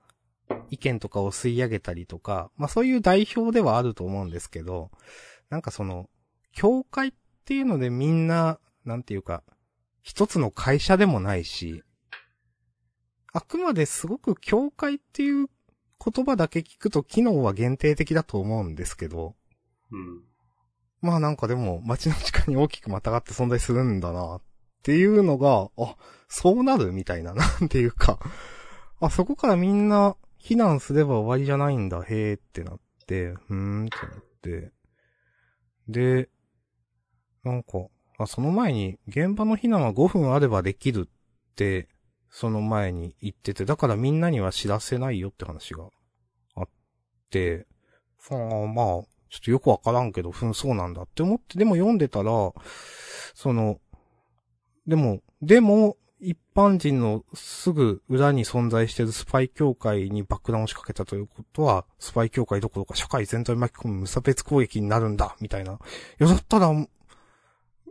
意見とかを吸い上げたりとか、まあそういう代表ではあると思うんですけど、なんかその、教会っていうのでみんな、なんていうか、一つの会社でもないし、あくまですごく教会っていう言葉だけ聞くと機能は限定的だと思うんですけど、な。うん。まあなんかでも街の地下に大きくまたがって存在するんだなっていうのが、あ、そうなるみたいな、<laughs> なんていうか、あ、そこからみんな避難すれば終わりじゃないんだ、へーってなって、うーんってなって、で、なんか、あ、その前に現場の避難は5分あればできるって、その前に言ってて、だからみんなには知らせないよって話があって、まあ、ちょっとよくわからんけど、ふん、そうなんだって思って、でも読んでたら、その、でも、でも、一般人のすぐ裏に存在しているスパイ協会に爆弾を仕掛けたということは、スパイ協会どころか社会全体を巻き込む無差別攻撃になるんだ、みたいな。いや、だったら、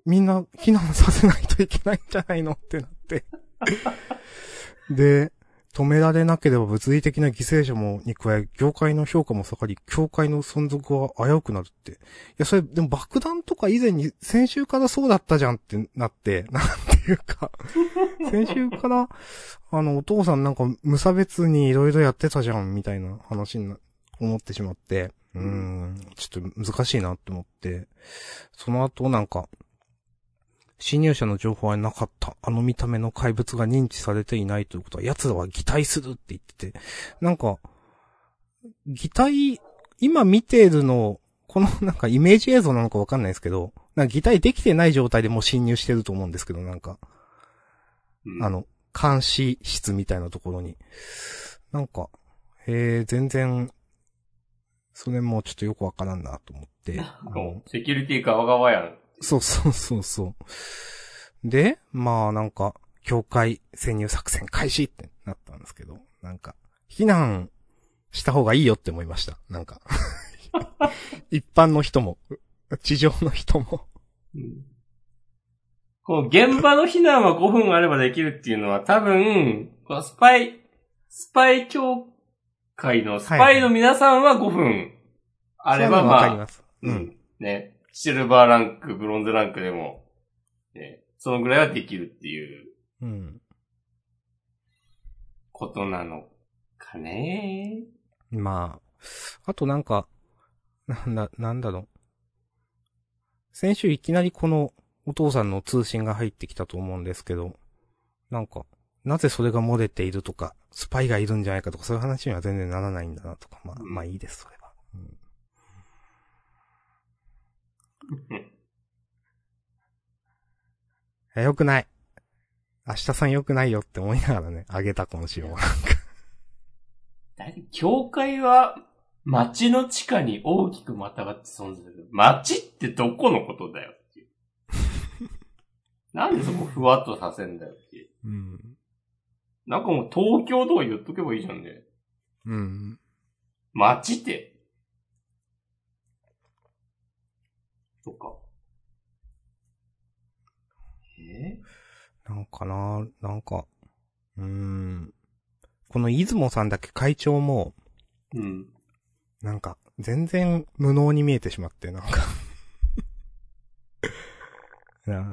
みんな避難させないといけないんじゃないのってなって。<laughs> で、止められなければ物理的な犠牲者もに加え、業界の評価も下がり、協会の存続は危うくなるって。いや、それ、でも爆弾とか以前に先週からそうだったじゃんってなって、<laughs> なんていうか、先週から、あの、お父さんなんか無差別に色々やってたじゃん、みたいな話にな思ってしまって、うーん、ちょっと難しいなって思って、その後なんか、侵入者の情報はなかった。あの見た目の怪物が認知されていないということは、奴らは擬態するって言ってて、なんか、擬態、今見ているの、この <laughs> なんかイメージ映像なのかわかんないですけど、なんか擬態できてない状態でもう侵入してると思うんですけど、なんか、うんあの、監視室みたいなところに。なんか、へえ、全然、それもちょっとよくわからんなと思って。<laughs> セキュリティ側側やん。そうそうそうそう。で、まあなんか、境界潜入作戦開始ってなったんですけど、なんか、避難した方がいいよって思いました。なんか。<laughs> 一般の人も、地上の人も。うんこの現場の避難は5分あればできるっていうのは多分、スパイ、スパイ協会のスパイの皆さんは5分あれはそういうのわかりまあ、ます。ううんん。。ね。シルバーランク、ブロンズランクでも、ね、そのぐらいはできるっていううん。ことなのかね。まあ、あとなんか、なんだ、なんだろう。先週いきなりこのお父さんの通信が入ってきたと思うんですけど、なんか、なぜそれが漏れているとか、スパイがいるんじゃないかとか、そういう話には全然ならないんだなとか、まあ、うんまあいいです、それは。うんいやよくない。明日さんよくないよって思いながらね、あげた今週も。だいたい教会は、街の地下に大きくまたがって存在する。街ってどこのことだよっていう。<laughs> なんでそこふわっとさせんだよっていう。うん。なんかもう東京とか言っとけばいいじゃんね。うん。街って。とか。え？なんかな、なんか、うーん。この出雲さんだけ会長も、うん。なんか、全然無能に見えてしまって、なんか <laughs> いや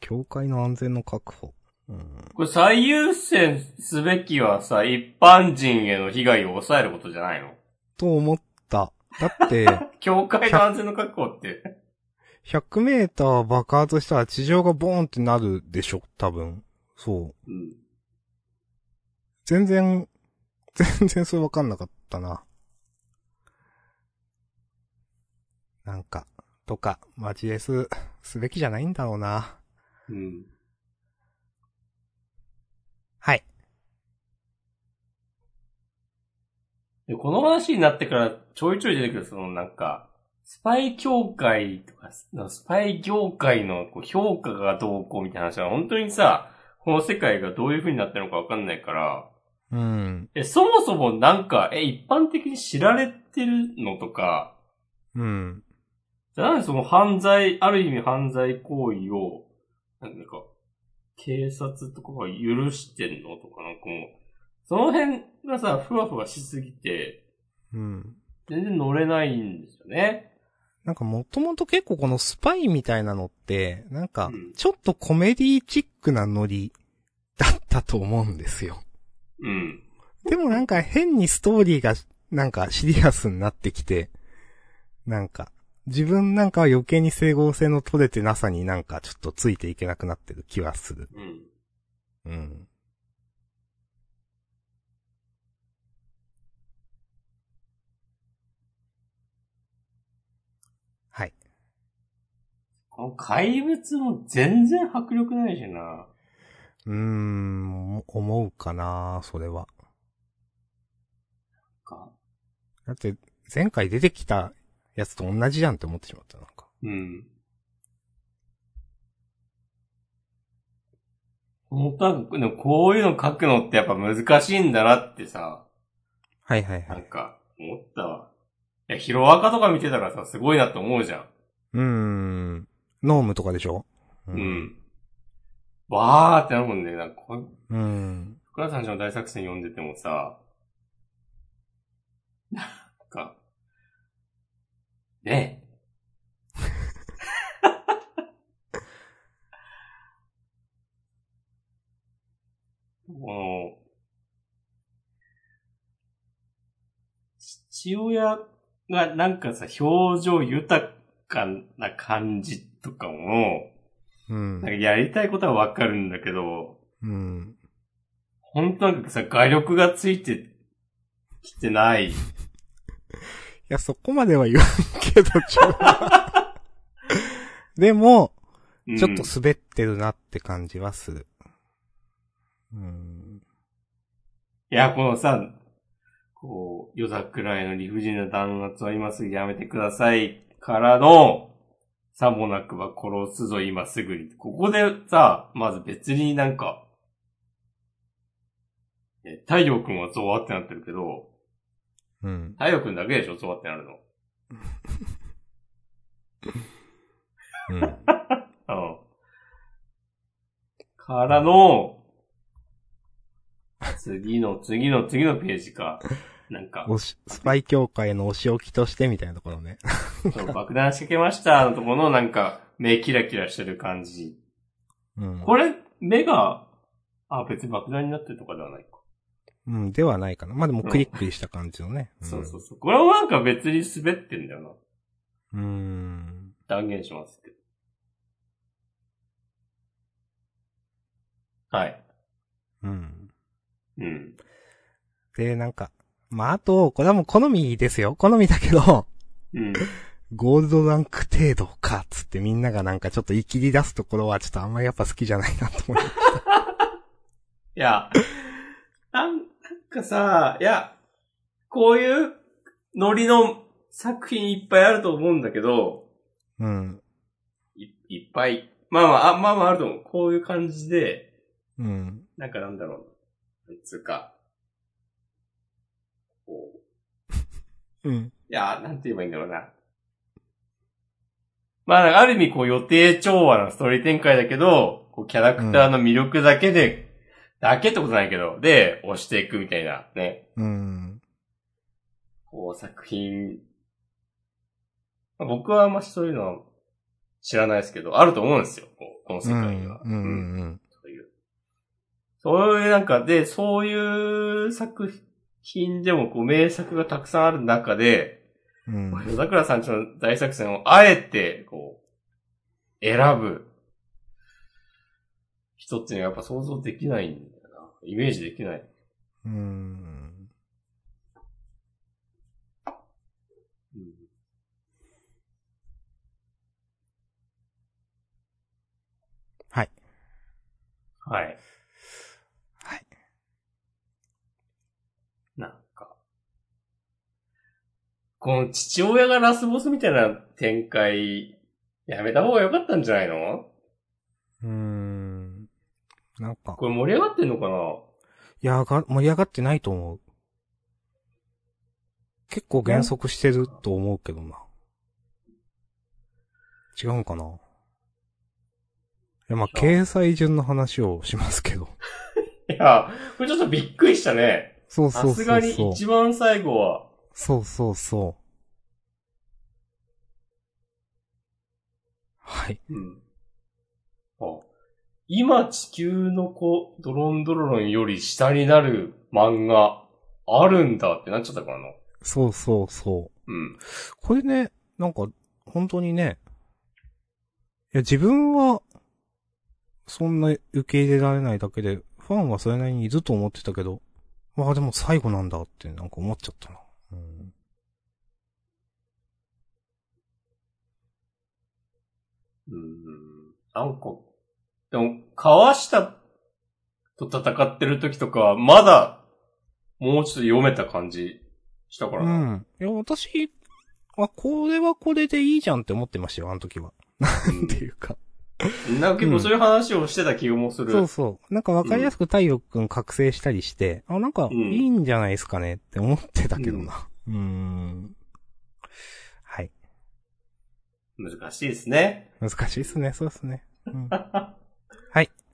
教会の安全の確保。うん。これ最優先すべきはさ、一般人への被害を抑えることじゃないの？と思った。だって、<laughs> 教会の安全の確保って。100メーター爆発したら地上がボーンってなるでしょ、多分。そう。うん。全然、<laughs> 全然それわかんなかったな。なんか、とか、マジです、すべきじゃないんだろうな。うん。はい。で、この話になってからちょいちょい出てくる、そのなんか、スパイ協会とか、スパイ業界のこう評価がどうこうみたいな話は本当にさ、この世界がどういう風になってるのかわかんないから、うん。え、そもそもなんか、え、一般的に知られてるのとか、うん。じゃあなんでその犯罪、ある意味犯罪行為を、なんか、警察とかが許してんのとかなんかもう、その辺がさ、ふわふわしすぎて、うん。全然乗れないんですよね。なんかもともと結構このスパイみたいなのって、なんかうん、ちょっとコメディチックなノリだったと思うんですよ。うん。でもなんか変にストーリーがなんかシリアスになってきて、なんか、自分なんかは余計に整合性の取れてなさになんかちょっとついていけなくなってる気はする。うん。うん。この怪物も全然迫力ないしな。うーん、思うかなそれは。かだって、前回出てきたやつと同じじゃんって思ってしまった、なんか。うん。本当は、でもこういうの書くのってやっぱ難しいんだなってさ、はいはいはなんい。か思ったわ。いや、ヒロアカとか見てたらさ、すごいなって思うじゃん。うーん。ノームとかでしょ？うう。ん。わーってなるもんね。なんかこう、うん。福田さんちの大作戦読んでてもさ、なんか、ね <laughs> この、父親がなんかさ、表情豊かな感じとかも、うんなんか。やりたいことはわかるんだけど、うん。本当なんかさ、画力がついてきてない。いや、そこまでは言わんけど、ちょ。<laughs> でも、うんちょっと滑ってるなって感じはする。うん。いや、このさ、こう、夜桜への理不尽な弾圧は今すぐやめてくださいからの、さもなくば殺すぞ今すぐに。ここでさ、まず別になんか、え太陽くんはゾワってなってるけど、うん。太陽くんだけでしょゾワってなるの。うん。うん。からの、次の次の次のページか。なんか、おし、スパイ協会のお仕置きとしてみたいなところね。<laughs> そう爆弾仕掛けましたのところのなんか、目キラキラしてる感じ。うん。これ、目が、あ、別に爆弾になってるとかではないか。うん、ではないかな。まあ、でもクリックリした感じのね。そうそうそう。これもなんか別に滑ってんだよな。うん。断言しますけど。はい。うん。うん。で、なんか、まあ、あと、これはもう好みですよ。好みだけど、うん。ゴールドランク程度か、つってみんながなんかちょっと言い切り出すところはちょっとあんまりやっぱ好きじゃないなと思う。<laughs> いや、なん、なんかさ、いや、こういうノリの作品いっぱいあると思うんだけど、うん。いいっぱい。まあまあ、あまあまああると思う。こういう感じで、うん。なんかなんだろう。つうか、こう、うん。いや、なんて言えばいいんだろうな。まあ、ある意味こう予定調和のストーリー展開だけど、こうキャラクターの魅力だけで、だけってことないけど、で、押していくみたいなね、うん。こう作品。まあ僕はあんましそういうのは知らないですけど、あると思うんですよ。こうこの世うん。界には。うん。うん。そういう。そういうなんかで、そういう作品でもこう名作がたくさんある中で、うん。夜桜さんちの大作戦をあえて、こう、選ぶ人っていうのはやっぱ想像できないんだよな。イメージできない。うん。うん、はい。はい。はい。なんか。この父親がラスボスみたいな展開、やめた方が良かったんじゃないの？うん。なんか、これ盛り上がってんのかな？いやが、盛り上がってないと思う。結構減速してると思うけどな。違うんかな？いや、まあ、掲載順の話をしますけど。<laughs> いや、これちょっとびっくりしたね。そうそうそうそう。さすがに一番最後は、そうそうそう。はい。うん。あ、今地球の子、ドロンドロロンより下になる漫画、あるんだってなっちゃったからな。そうそうそう。うん。これね、なんか、本当にね、いや、自分は、そんな受け入れられないだけで、ファンはそれなりにいると思ってたけど、まあでも最後なんだってなんか思っちゃったな。うん。うん。なんか、でも、川下と戦ってる時とかは、まだ、もうちょっと読めた感じしたからうな。ん。いや、私、あ、これはこれでいいじゃんって思ってましたよ、あの時は。うんっていうか。なんか結構そういう話をしてた気もする。そうそう。なんかわかりやすく太陽くん覚醒したりして、あ、なんかうんいいんじゃないですかねって思ってたけどな。うーん。はい。難しいですね。難しいっすね、そうっすね。うん。あ <laughs>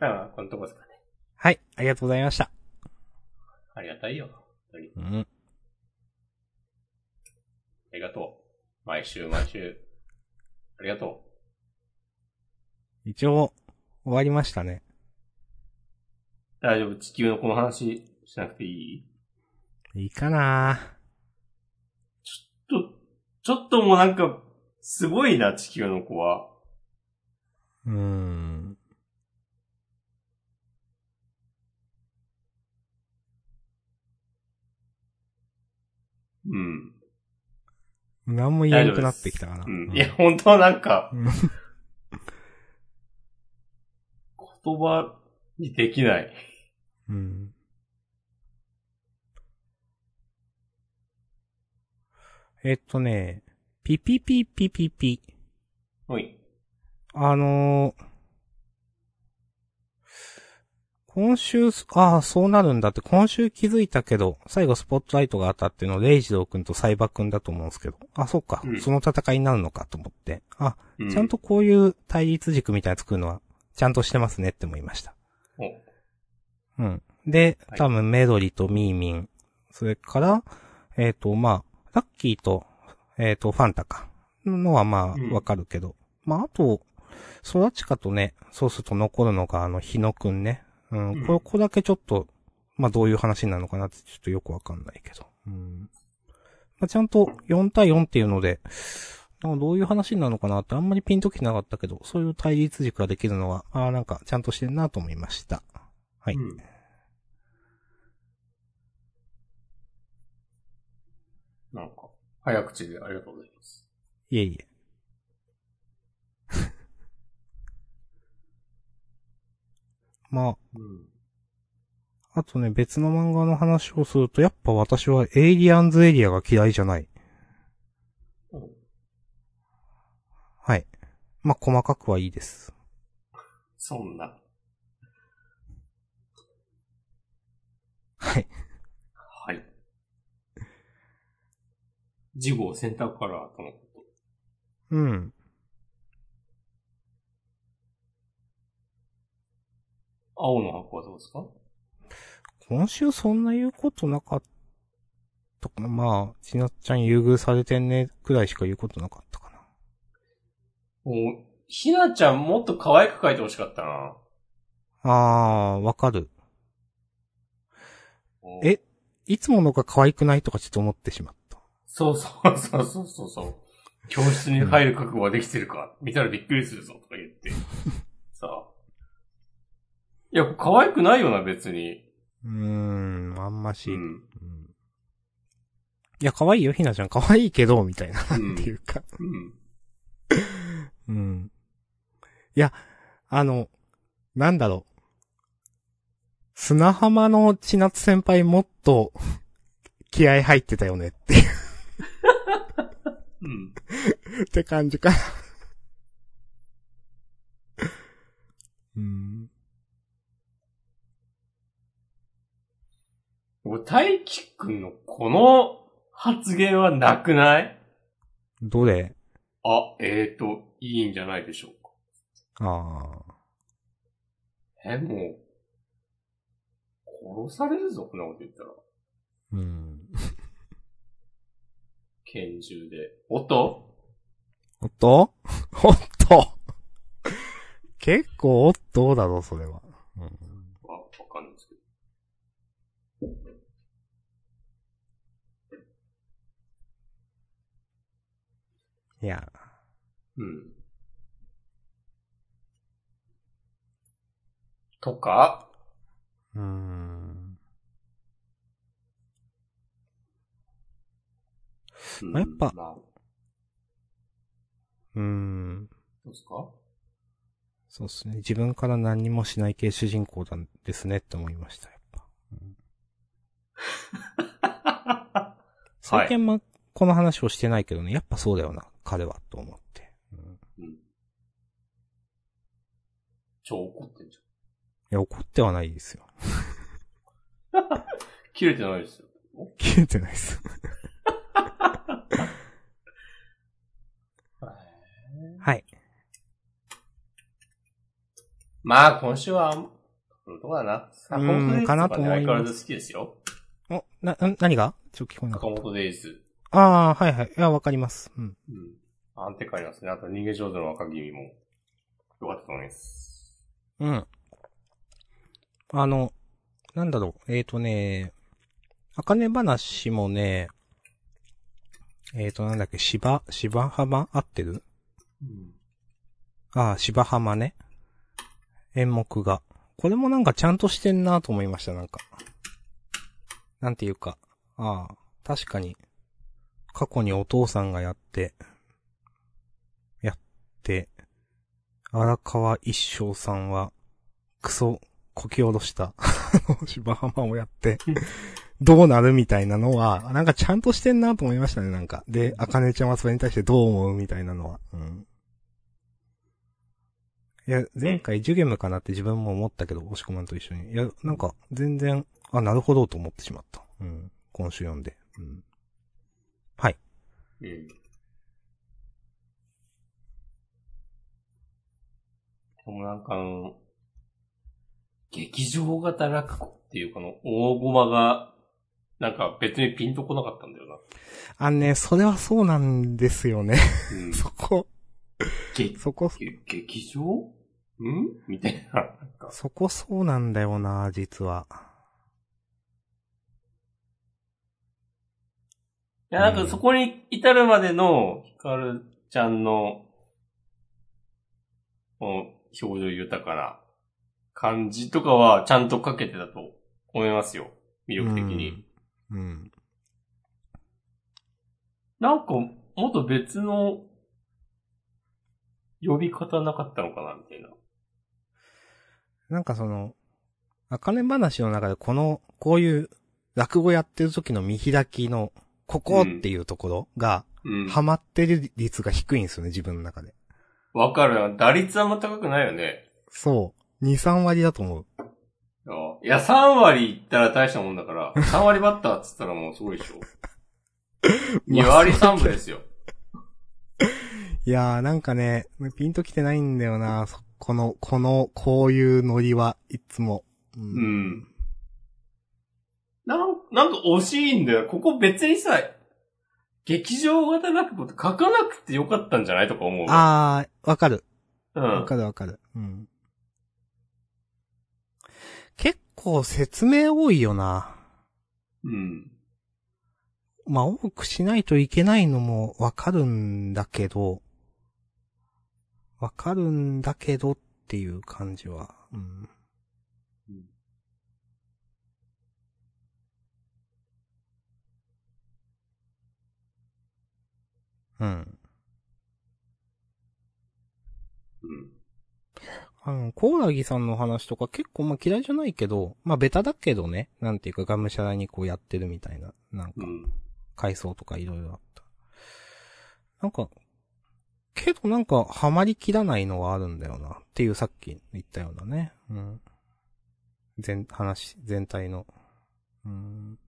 あ、このとこですかね。はい、ありがとうございました。ありがたいよ。本当にうん。ありがとう。毎週毎週。ありがと一応、終わりましたね。う。大丈夫？地球のこの話しなくていい？いいかなちょっと、ちょっともうなんか、すごいな、地球の子は。うーん。うん。何も言えなくなってきたかな。うん。いや、本当はなんか、うん言葉にできない。うん。えっとね、ピピピピピ。ピ。おい。あのー今週、ああ、そうなるんだって、今週気づいたけど、最後スポットライトが当たってのレイジドー君とサイバー君だと思うんですけど、あ、そっか、うん。その戦いになるのかと思って、あ、うちゃんと、こういう対立軸みたいなの作るのは、ちゃんとしてますねって思いました。お。うん。では、い。多分メドリとミーミン、それから、えっ、と、まあ、ラッキーと、えっ、と、ファンタか。のはまうんあ、わかるけど。まあ、あと、ソラチカとね、そうすると残るのが、あの、日野くんね。うん、うんここだけちょっと、まあ、どういう話になるのかなって、ちょっとよくわかんないけど。うん。まあ、ちゃんと4対4っていうので、どういう話になるのかなってあんまりピンときてなかったけど、そういう対立軸ができるのは、ああ、なんかちゃんとしてるなと思いました。はい。うん早口でありがとうございます。いえいえ。<laughs> まあ、うん。あとね、別の漫画の話をすると、やっぱ私はエイリアンズエリアが嫌いじゃない。うんはい。まあ、細かくはいいです。そんな。はい。はい。事後選択カラーとのこと。うん。青の箱はどうですか？今週そんな言うことなかったかな。まあ、ちなっちゃん優遇されてんね、くらいしか言うことなかったかな。もう、ひなちゃんもっと可愛く描いてほしかったな。あー、わかる。おえいつものが可愛くないとかちょっと思ってしまった。そうそうそうそうそうそう。教室に入る覚悟はできてるか、見たらびっくりするぞとか言って。さあ。いや、可愛くないよな、別に。うーん、あんまし。うん。うんいや、可愛いよ、ひなちゃん。可愛いけど、みたいな。うんっていうか。うん。うん。いや、あの、なんだろう。砂浜の千夏先輩もっと気合入ってたよねっていううん。って感じかな。うん。俺、大輝くんのこの発言はなくない？どれ？あ、えーと、いいんじゃないでしょうか。ああ。え、もう、殺されるぞ、こんなこと言ったら。うん。拳銃で。おっとおっとおっと結構おっとだろ、それは。うん。わ、わかんないですけど。いや、うん。とか、うーん。うんまあやっぱまあ、うーん。どうですか？そうですね。自分から何にもしない系主人公なんですねって思いました、やっぱ。最近 <laughs> ま、この話をしてないけどね、やっぱそうだよな、彼は、と思って。うん、いうん。超怒ってんじや、怒ってはないですよ。ゃん。切れてないですよ。<laughs> 消えてないです。まあ、今週は、どうだな。坂うん本デイズとかなと思い相変わらず好きですよ。お、な、な、何が？ちょっと聞こえなか坂った。本デイズ。ああ、はいはい。いや、わかります。うん。うん。安定感ありますね。あと、逃げ上手の若君も、よかったと思います。うん。あの、なんだろう、えーとね、あかね話もね、えーとなんだっけ、芝、芝浜？合ってる？うん。ああ、芝浜ね。演目が。これもなんかちゃんとしてんなと思いました、なんか。なんていうか。ああ、確かに。過去にお父さんがやって、やって、荒川一生さんは、クソ、こき下ろした、<laughs> 芝浜をやって、<laughs> どうなるみたいなのは、なんかちゃんとしてんなと思いましたね、なんか。で、あかねちゃんはそれに対してどう思うみたいなのは。うん。いや、前回ジュゲムかなって自分も思ったけど、押し込まんと一緒に。いや、なんか、全然、あ、なるほどと思ってしまった。うん。今週読んで。うん。はい。うん。でもなんかあの、劇場型落語っていうこの大駒がなんか別にピンとこなかったんだよな。あのね、それはそうなんですよね。うん。<laughs> そこ、げそこ、げ劇場？ん？みたいな。そこそうなんだよな、実は。いや、なんかそこに至るまでの、ヒカルちゃんの表情豊かな感じとかはちゃんとかけてたと思いますよ。魅力的に。うん。うん。なんか、もっと別の呼び方なかったのかなみたいな。なんかその、あかね話の中でこの、こういう落語やってる時の見開きの、ここっていうところが、うん。ハマってる率が低いんですよね、自分の中で。わかるな。打率あんま高くないよね。そう。2、3割だと思う。いや、3割いったら大したもんだから、3割バッターっつったらもうすごいでしょ。<laughs> 2割3分ですよ。いやーなんかね、ピンときてないんだよな、そこの、この、こういうノリはいつも。ううん。なん、なんか惜しいんだよ。ここ別にさ、劇場型落語って書かなくてよかったんじゃないとか思う。あー、わかる。うん。わかるわかる。うん。結構説明多いよな。うん。まあ、多くしないといけないのもわかるんだけど、わかるんだけどっていう感じは。うん。うん。うん。あの、コーラギさんの話とか結構まあ嫌いじゃないけど、まあベタだけどね、なんていうかガムシャラにこうやってるみたいな、なんかう、ん。階層とかいろいろあった。なんか、けどなんかハマりきらないのはあるんだよな、っていうさっき言ったようなね。うん。全、話、全体の。うん。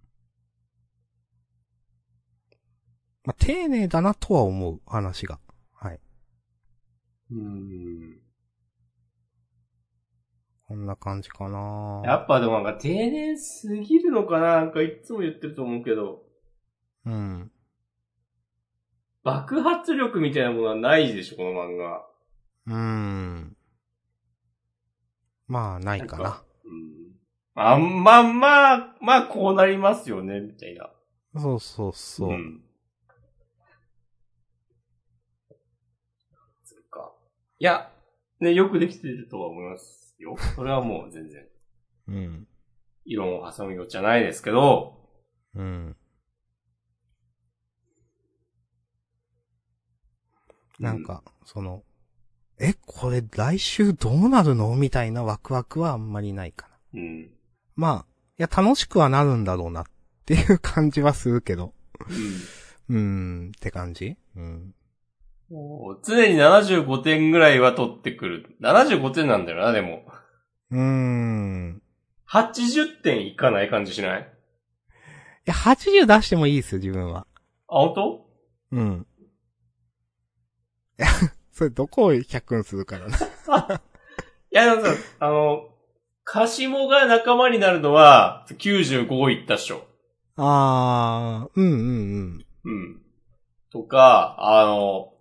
まあ、丁寧だなとは思う、話が。はい。うん。こんな感じかなやっぱでもなんか丁寧すぎるのかななんかいつも言ってると思うけど、うん。爆発力みたいなものはないでしょ、この漫画。うーん。まあ、ないかな。なんかうん。あんま、まあ、まあ、こうなりますよね、みたいな。そうそうそう。ん。そっか。いや、ね、よくできてるとは思いますよ。それはもう全然、うん。異論を挟むようじゃないですけど、うん。なんか、その、え、これ来週どうなるのみたいなワクワクはあんまりないかな。うん。まあ、いや、楽しくはなるんだろうなっていう感じはするけど。うん。うーん、って感じ？うん。常に75点ぐらいは取ってくる。75点なんだよな、でも。うーん。80点いかない感じしない？いや、80出してもいいですよ、自分は。あ、本当？うん。いや、それどこを100にするからな。<laughs> いや、でもさ、あの、カシモが仲間になるのは、95いったっしょ。あー、うんうんうん。うん。とか、あの、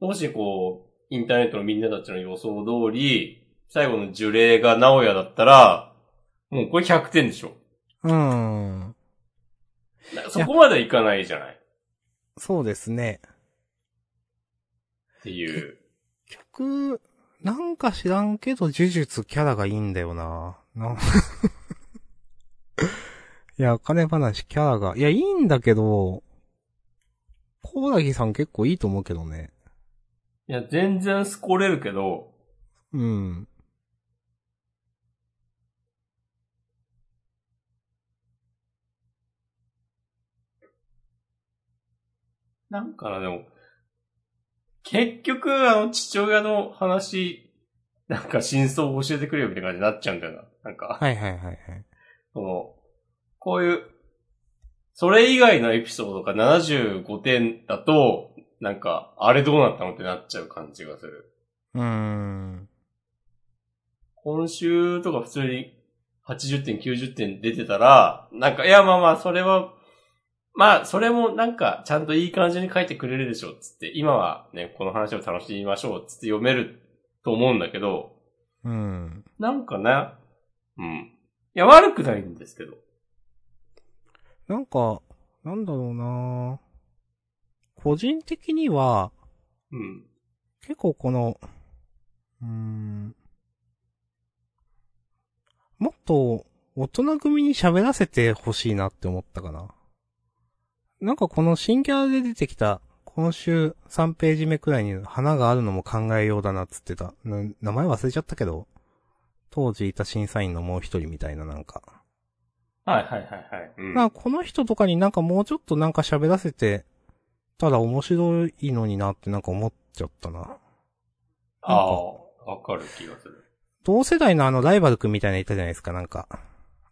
もしこう、インターネットのみんなたちの予想通り、最後の呪霊が直哉だったら、もうこれ100点でしょ。うーん。そこまではいかないじゃないそうですね。っていう。曲、なんか知らんけど、呪術キャラがいいんだよな。な <laughs> いや、金話キャラが、いや、いいんだけど、コーラギさん結構いいと思うけどね。いや、全然スコれるけど、うん。なんかな、でも、結局、あの、父親の話、なんか真相を教えてくれよみたいな感じになっちゃうんだよな。なんか、はいはいはいはい。その、こういう、それ以外のエピソードが75点だと、なんか、あれどうなったのってなっちゃう感じがする。うーん。今週とか普通に80点、90点出てたら、なんか、いや、まあまあ、それは、まあ、それもなんか、ちゃんといい感じに書いてくれるでしょ、つって、今はね、この話を楽しみましょう、つって読めると思うんだけど、うん。なんかね、うん。いや、悪くないんですけど。なんか、なんだろうな個人的には、うん。結構この、うーん、もっと大人組に喋らせてほしいなって思ったかな。なんかこの新キャラで出てきた、今週3ページ目くらいに花があるのも考えようだなっつってた。な名前忘れちゃったけど、当時いた審査員のもう一人みたいななんか。はいはいはいはい。うん。なこの人とかになんかもうちょっとなんか喋らせて、ただ面白いのになってなんか思っちゃったな。ああ、わかる気がする。同世代のあのライバルくんみたいなのいたじゃないですか、なんか。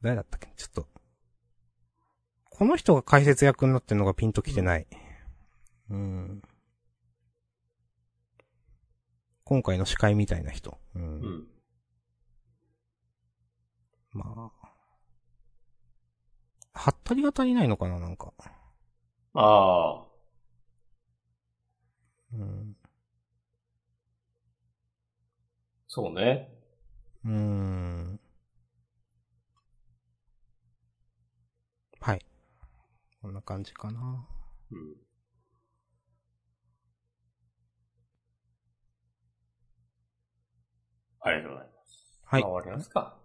誰だったっけちょっと。この人が解説役になってるのがピンときてない。うん。今回の司会みたいな人。うん。うん。まあ。はったりが足りないのかな、なんか。ああ、うん。そうね。うーん。はい。こんな感じかな。うん。ありがとうございます。はい。終わりますか。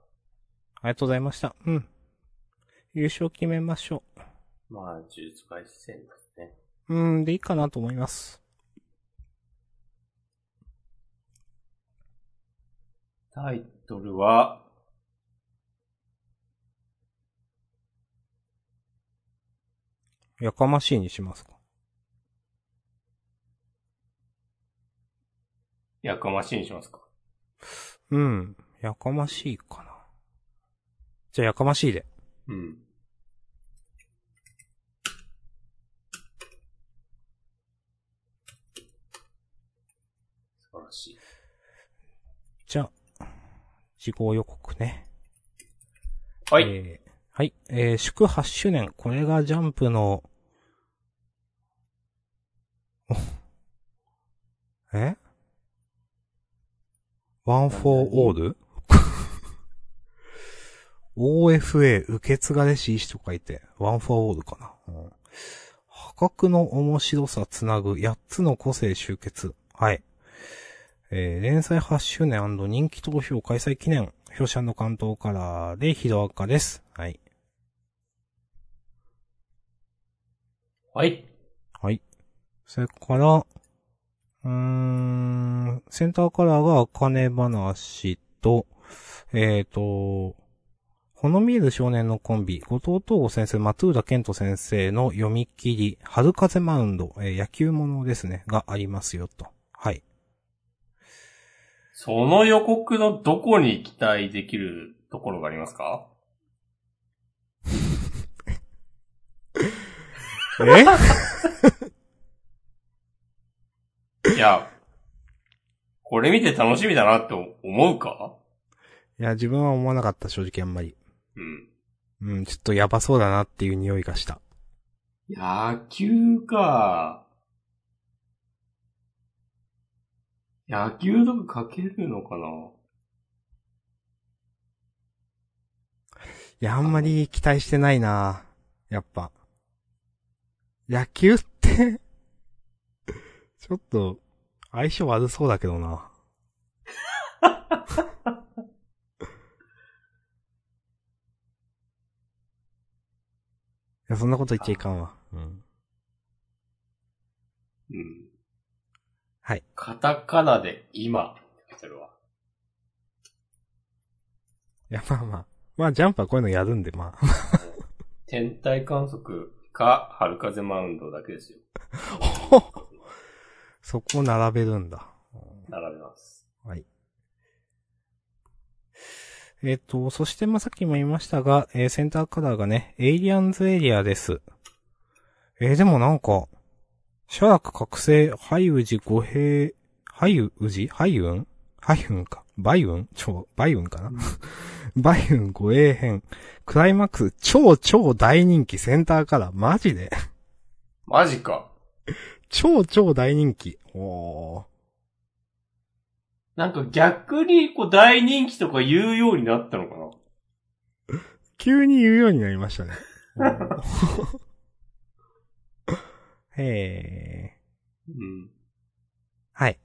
りがとうございました。うん。優勝決めましょまあ、呪術回戦ですね。う。うん、でいいかなと思います。タイトルは、やかましいにしますか？やかましいにしますか？うん。やかましいかな。じゃあやかましいで。うん。素晴らしい。じゃあ、事項予告ね。はい。えーはい。えー、祝8周年。これがジャンプの、おえ？ワンフォーオール ?OFA 受け継がれし意志と書いて、ワンフォーオールかな。うん破格の面白さつなぐ8つの個性集結。はい。えー連載8周年人気投票開催記念。表紙関東カラーでヒロアカです。はい。はい。はい。それから、うーん、センターカラーが、あかね話と、えっ、と、ほの見える少年のコンビ、後藤東吾先生、松浦健人先生の読み切り、春風マウンド、えー野球ものですね、がありますよと。はい。その予告のどこに期待できるところがありますか？え？<laughs> いや、これ見て楽しみだなって思うか？いや、自分は思わなかった、正直あんまり。うん。うん、ちょっとやばそうだなっていう匂いがした。野球か。野球とか書けるのかな？いや、あんまり期待してないなやっぱ。野球って、ちょっと、相性悪そうだけどな。いや、そんなこと言っちゃいかんわ。うん。うん。はい。カタカナで今って書いてあるわ。いや、まあまあ。まあ、ジャンプはこういうのやるんで、まあ。<laughs> 天体観測か、春風マウンドだけですよ。<laughs> そこを並べるんだ。並べます。はい。えっ、と、そして、まあ、さっきも言いましたが、えーセンターカラーがね、エイリアンズエリアです。えーでもなんか、シャラク覚醒、ハイウジ五平、ハイウジ？ハイウン？ハイウンか。バイウン？ちょ、バイウンかな、バイウン護衛編。クライマックス、超超大人気センターカラー。マジで？マジか。超超大人気。おー。なんか逆に、こう、大人気とか言うようになったのかな急に言うようになりましたね。<laughs> へー。うん。はい。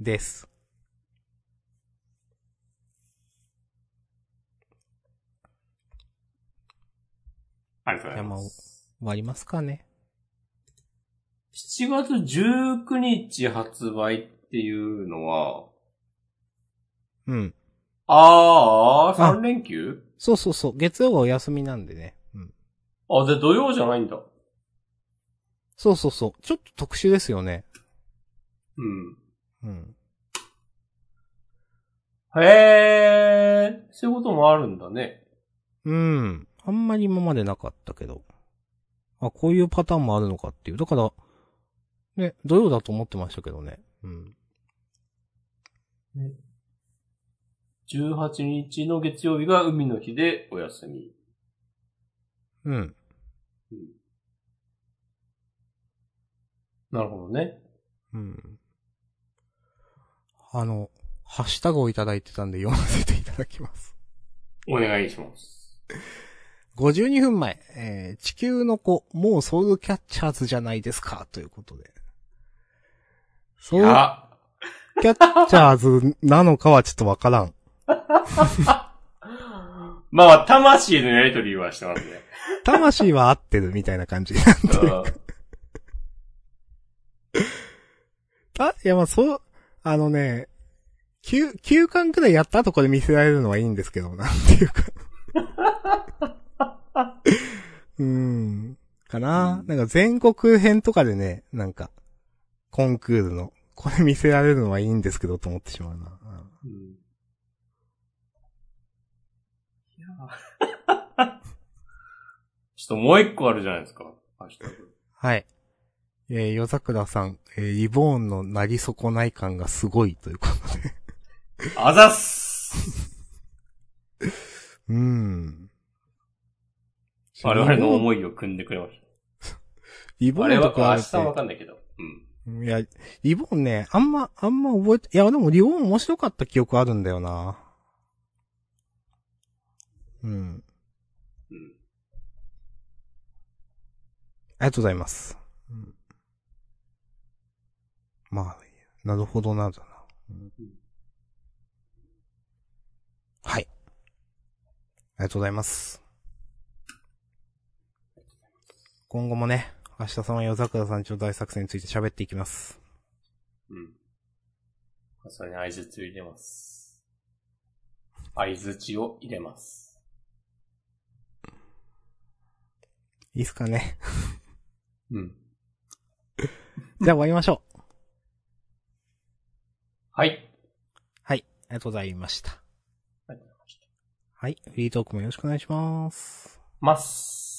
です。ありがとうございじゃあ。終わりますかね。7月19日発売っていうのは、うん。あー、3連休？そうそうそう。月曜はお休みなんでね。うん。あ、で、土曜じゃないんだ。そうそうそう。ちょっと特殊ですよね。うん。うん。へー、そういうこともあるんだね。うん。あんまり今までなかったけど。あ、こういうパターンもあるのかっていう。だから、ね、土曜だと思ってましたけどね。うん。18日の月曜日が海の日でお休み。うん。なるほどね。うん。あの、ハッシュタグをいただいてたんで読ませていただきます。お願いします。52分前、えー、地球の子、もうソウルキャッチャーズじゃないですか、ということで。ソウルあ、キャッチャーズなのかはちょっとわからん。<laughs> まあ、魂のやりとりはしてますね。<laughs> 魂は合ってるみたいな感じ。うんあ、いやまあそう、あのね、9、9巻くらいやった後これ見せられるのはいいんですけど、なんていうか。<laughs> <laughs> うーん。かな、うんなんか全国編とかでね、なんか、コンクールの、これ見せられるのはいいんですけどと思ってしまうな。うんうんいや <laughs> ちょっともう一個あるじゃないですか。はい。えー、夜桜さん、えーリボーンのなり損ない感がすごいということで。あざっす <laughs> うーん。我々の思いを組んでくれましリボた。<laughs> あれは、ーンとか明日はわかんないけど。うん。いや、リボンね、あんま、あんま覚えて、いや、でもリボン面白かった記憶あるんだよな。うん。うん。ありがとうございます。うん、まあ、なるほどな、だな、うんはい。ありがとうございます。今後もね、明日さんは夜桜さんちの大作戦について喋っていきます。うん。それに合図を入れます。合図値を入れます。いいっすかね。うん。<laughs> じゃあ終わりましょう。はい。はい。ありがとうございました。ありがとうございました。はい。フリートークもよろしくお願いします。ます。